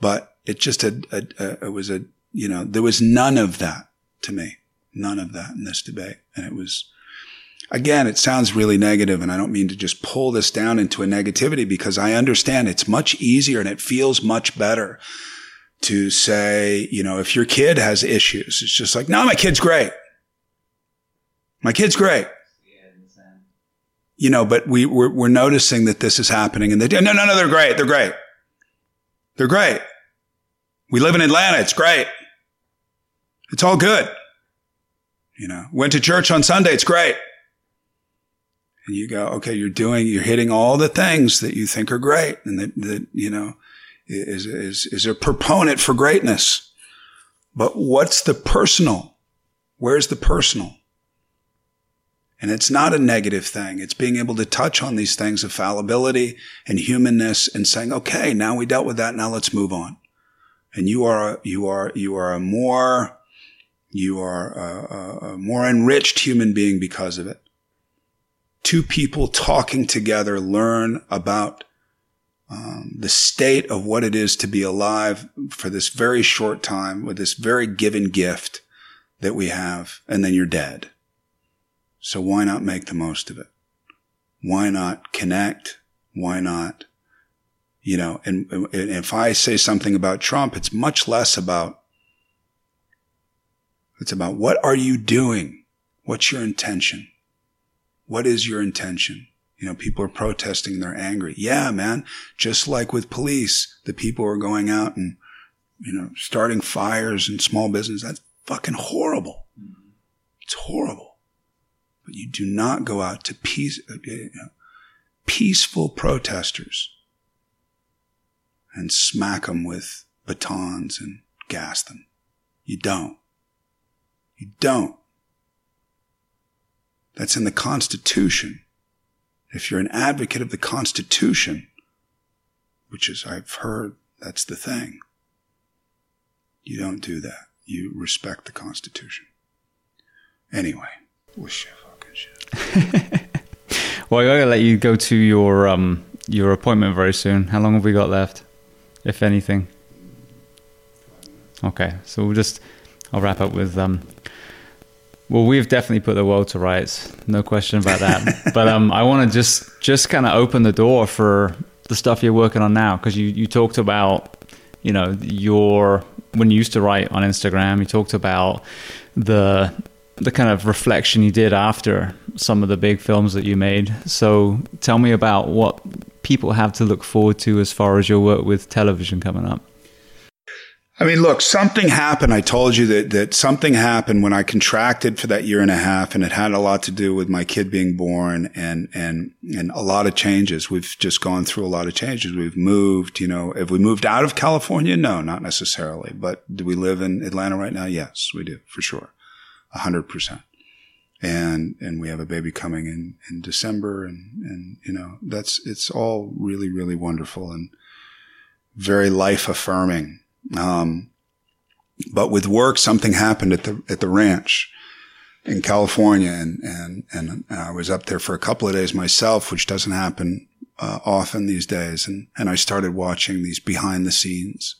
But it just had, a, a, it was a, you know, there was none of that to me. None of that in this debate. And it was, again, it sounds really negative and I don't mean to just pull this down into a negativity because I understand it's much easier and it feels much better to say, you know, if your kid has issues, it's just like, no, my kid's great. My kid's great you know, but we, we're, we're noticing that this is happening and they no, no, no, they're great. They're great. They're great. We live in Atlanta. It's great. It's all good. You know, went to church on Sunday. It's great. And you go, okay, you're doing, you're hitting all the things that you think are great and that, that, you know, is, is, is a proponent for greatness. But what's the personal? Where's the personal? And it's not a negative thing. It's being able to touch on these things of fallibility and humanness and saying, okay, now we dealt with that. Now let's move on. And you are, a, you are, you are a more, you are a, a more enriched human being because of it. Two people talking together learn about um, the state of what it is to be alive for this very short time with this very given gift that we have, and then you're dead. So why not make the most of it? Why not connect? Why not, you know, and, and if I say something about Trump, it's much less about, it's about what are you doing? What's your intention? What is your intention? You know, people are protesting. They're angry. Yeah, man. Just like with police, the people are going out and, you know, starting fires and small business. That's fucking horrible. It's horrible. But you do not go out to peace, uh, you know, peaceful protesters and smack them with batons and gas them. You don't. You don't. That's in the Constitution. If you're an advocate of the Constitution, which is, I've heard, that's the thing. You don't do that. You respect the Constitution. Anyway, wish you fucking shit. [LAUGHS] well, I gotta let you go to your um your appointment very soon. How long have we got left, if anything? Okay, so we'll just I'll wrap up with um Well, we've definitely put the world to rights, no question about that. [LAUGHS] but um, I want to just just kind of open the door for the stuff you're working on now because you you talked about you know your when you used to write on Instagram, you talked about the the kind of reflection you did after some of the big films that you made. So tell me about what people have to look forward to as far as your work with television coming up. I mean, look, something happened. I told you that, that something happened when I contracted for that year and a half and it had a lot to do with my kid being born and, and, and a lot of changes. We've just gone through a lot of changes. We've moved, you know, have we moved out of California? No, not necessarily. But do we live in Atlanta right now? Yes, we do for sure. A hundred percent. And, and we have a baby coming in, in December and, and, you know, that's, it's all really, really wonderful and very life affirming um, but with work, something happened at the at the ranch in California, and and and I was up there for a couple of days myself, which doesn't happen uh, often these days. And and I started watching these behind the scenes,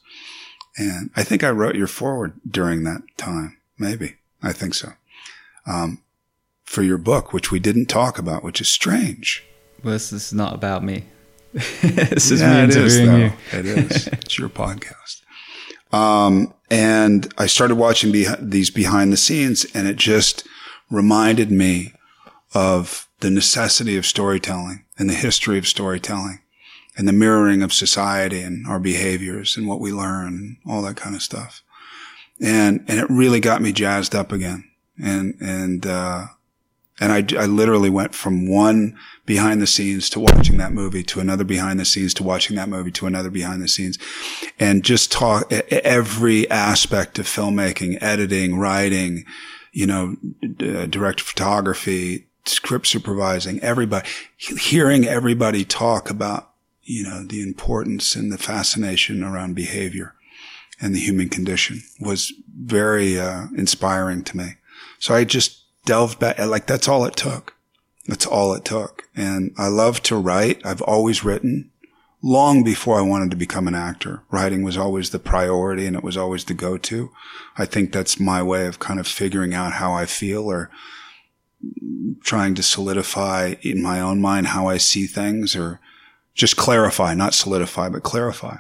and I think I wrote your foreword during that time. Maybe I think so. Um, for your book, which we didn't talk about, which is strange. Well, this is not about me. [LAUGHS] this is yeah, me interviewing it is, you. it is. [LAUGHS] It's your podcast. Um, and I started watching be- these behind the scenes and it just reminded me of the necessity of storytelling and the history of storytelling and the mirroring of society and our behaviors and what we learn and all that kind of stuff. And, and it really got me jazzed up again. And, and, uh, and I, I literally went from one behind the scenes to watching that movie to another behind the scenes to watching that movie to another behind the scenes and just talk every aspect of filmmaking, editing, writing, you know, uh, direct photography, script supervising, everybody, hearing everybody talk about, you know, the importance and the fascination around behavior and the human condition was very uh, inspiring to me. So I just delved back. Like that's all it took. That's all it took. And I love to write. I've always written long before I wanted to become an actor. Writing was always the priority and it was always the go-to. I think that's my way of kind of figuring out how I feel or trying to solidify in my own mind how I see things or just clarify, not solidify, but clarify.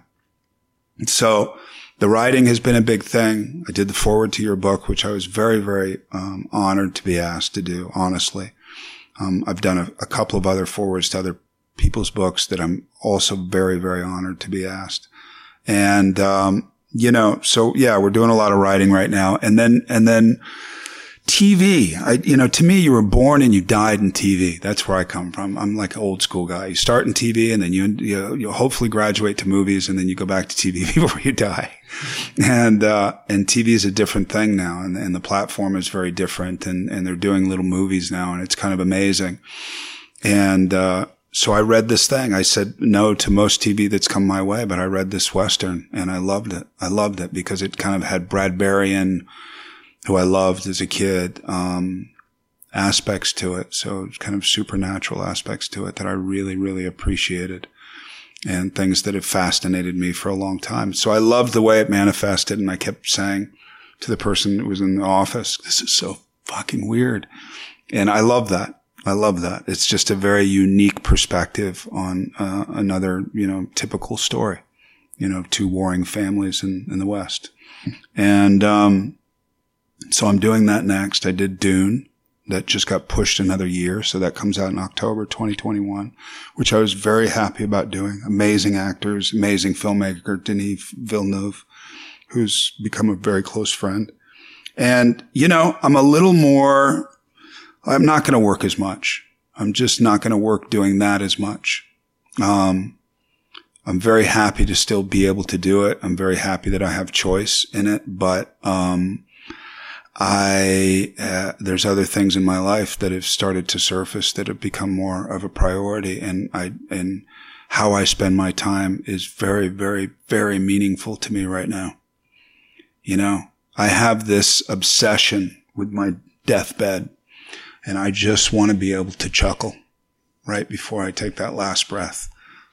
So the writing has been a big thing. I did the foreword to your book, which I was very, very um, honored to be asked to do, honestly. Um, I've done a, a, couple of other forewords to other people's books that I'm also very, very honored to be asked. And, um, you know, so yeah, we're doing a lot of writing right now. And then, and then TV, I, you know, to me, you were born and you died in TV. That's where I come from. I'm like an old school guy. You start in TV and then you, you, you hopefully graduate to movies and then you go back to TV [LAUGHS] before you die. And, uh, and TV is a different thing now and, and the platform is very different and, and they're doing little movies now and it's kind of amazing. And, uh, so I read this thing. I said no to most TV that's come my way, but I read this Western and I loved it. I loved it because it kind of had Bradburyan, who I loved as a kid, um, aspects to it. So kind of supernatural aspects to it that I really, really appreciated and things that have fascinated me for a long time. So I loved the way it manifested. And I kept saying to the person who was in the office, this is so fucking weird. And I love that. I love that. It's just a very unique perspective on uh, another, you know, typical story, you know, two warring families in, in the West. And, um, so I'm doing that next. I did Dune. That just got pushed another year. So that comes out in October 2021, which I was very happy about doing. Amazing actors, amazing filmmaker, Denis Villeneuve, who's become a very close friend. And, you know, I'm a little more, I'm not going to work as much. I'm just not going to work doing that as much. Um, I'm very happy to still be able to do it. I'm very happy that I have choice in it, but, um, I, uh, there's other things in my life that have started to surface that have become more of a priority. And I, and how I spend my time is very, very, very meaningful to me right now. You know, I have this obsession with my deathbed and I just want to be able to chuckle right before I take that last breath.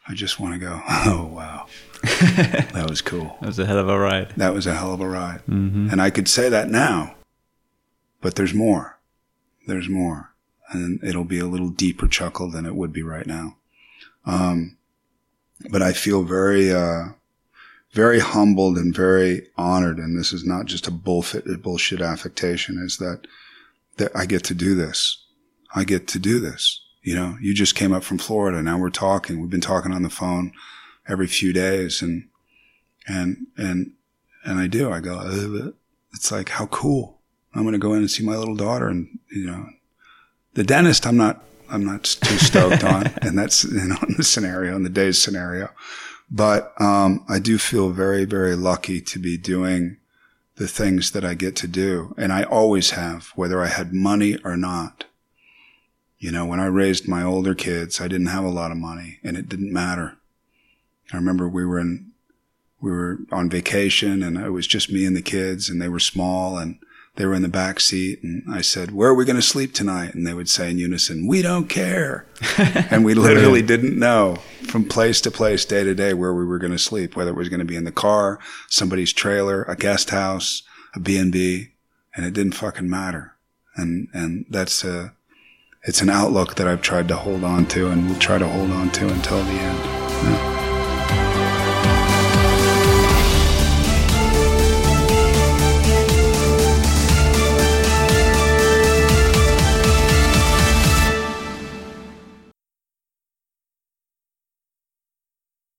I just want to go, [LAUGHS] oh, wow. [LAUGHS] that was cool. That was a hell of a ride. That was a hell of a ride. Mm-hmm. And I could say that now but there's more. There's more. And it'll be a little deeper chuckle than it would be right now. Um, but I feel very, uh, very humbled and very honored. And this is not just a bullshit, bullshit affectation is that, that I get to do this. I get to do this. You know, you just came up from Florida. Now we're talking. We've been talking on the phone every few days and, and, and, and I do. I go, it's like, how cool. I'm going to go in and see my little daughter and, you know, the dentist, I'm not, I'm not too stoked on. [LAUGHS] And that's, you know, in the scenario, in the day's scenario. But, um, I do feel very, very lucky to be doing the things that I get to do. And I always have, whether I had money or not. You know, when I raised my older kids, I didn't have a lot of money and it didn't matter. I remember we were in, we were on vacation and it was just me and the kids and they were small and they were in the back seat and I said, where are we going to sleep tonight? And they would say in unison, we don't care. [LAUGHS] and we literally didn't know from place to place, day to day, where we were going to sleep, whether it was going to be in the car, somebody's trailer, a guest house, a B&B, and it didn't fucking matter. And, and that's a, it's an outlook that I've tried to hold on to and will try to hold on to until the end. Yeah.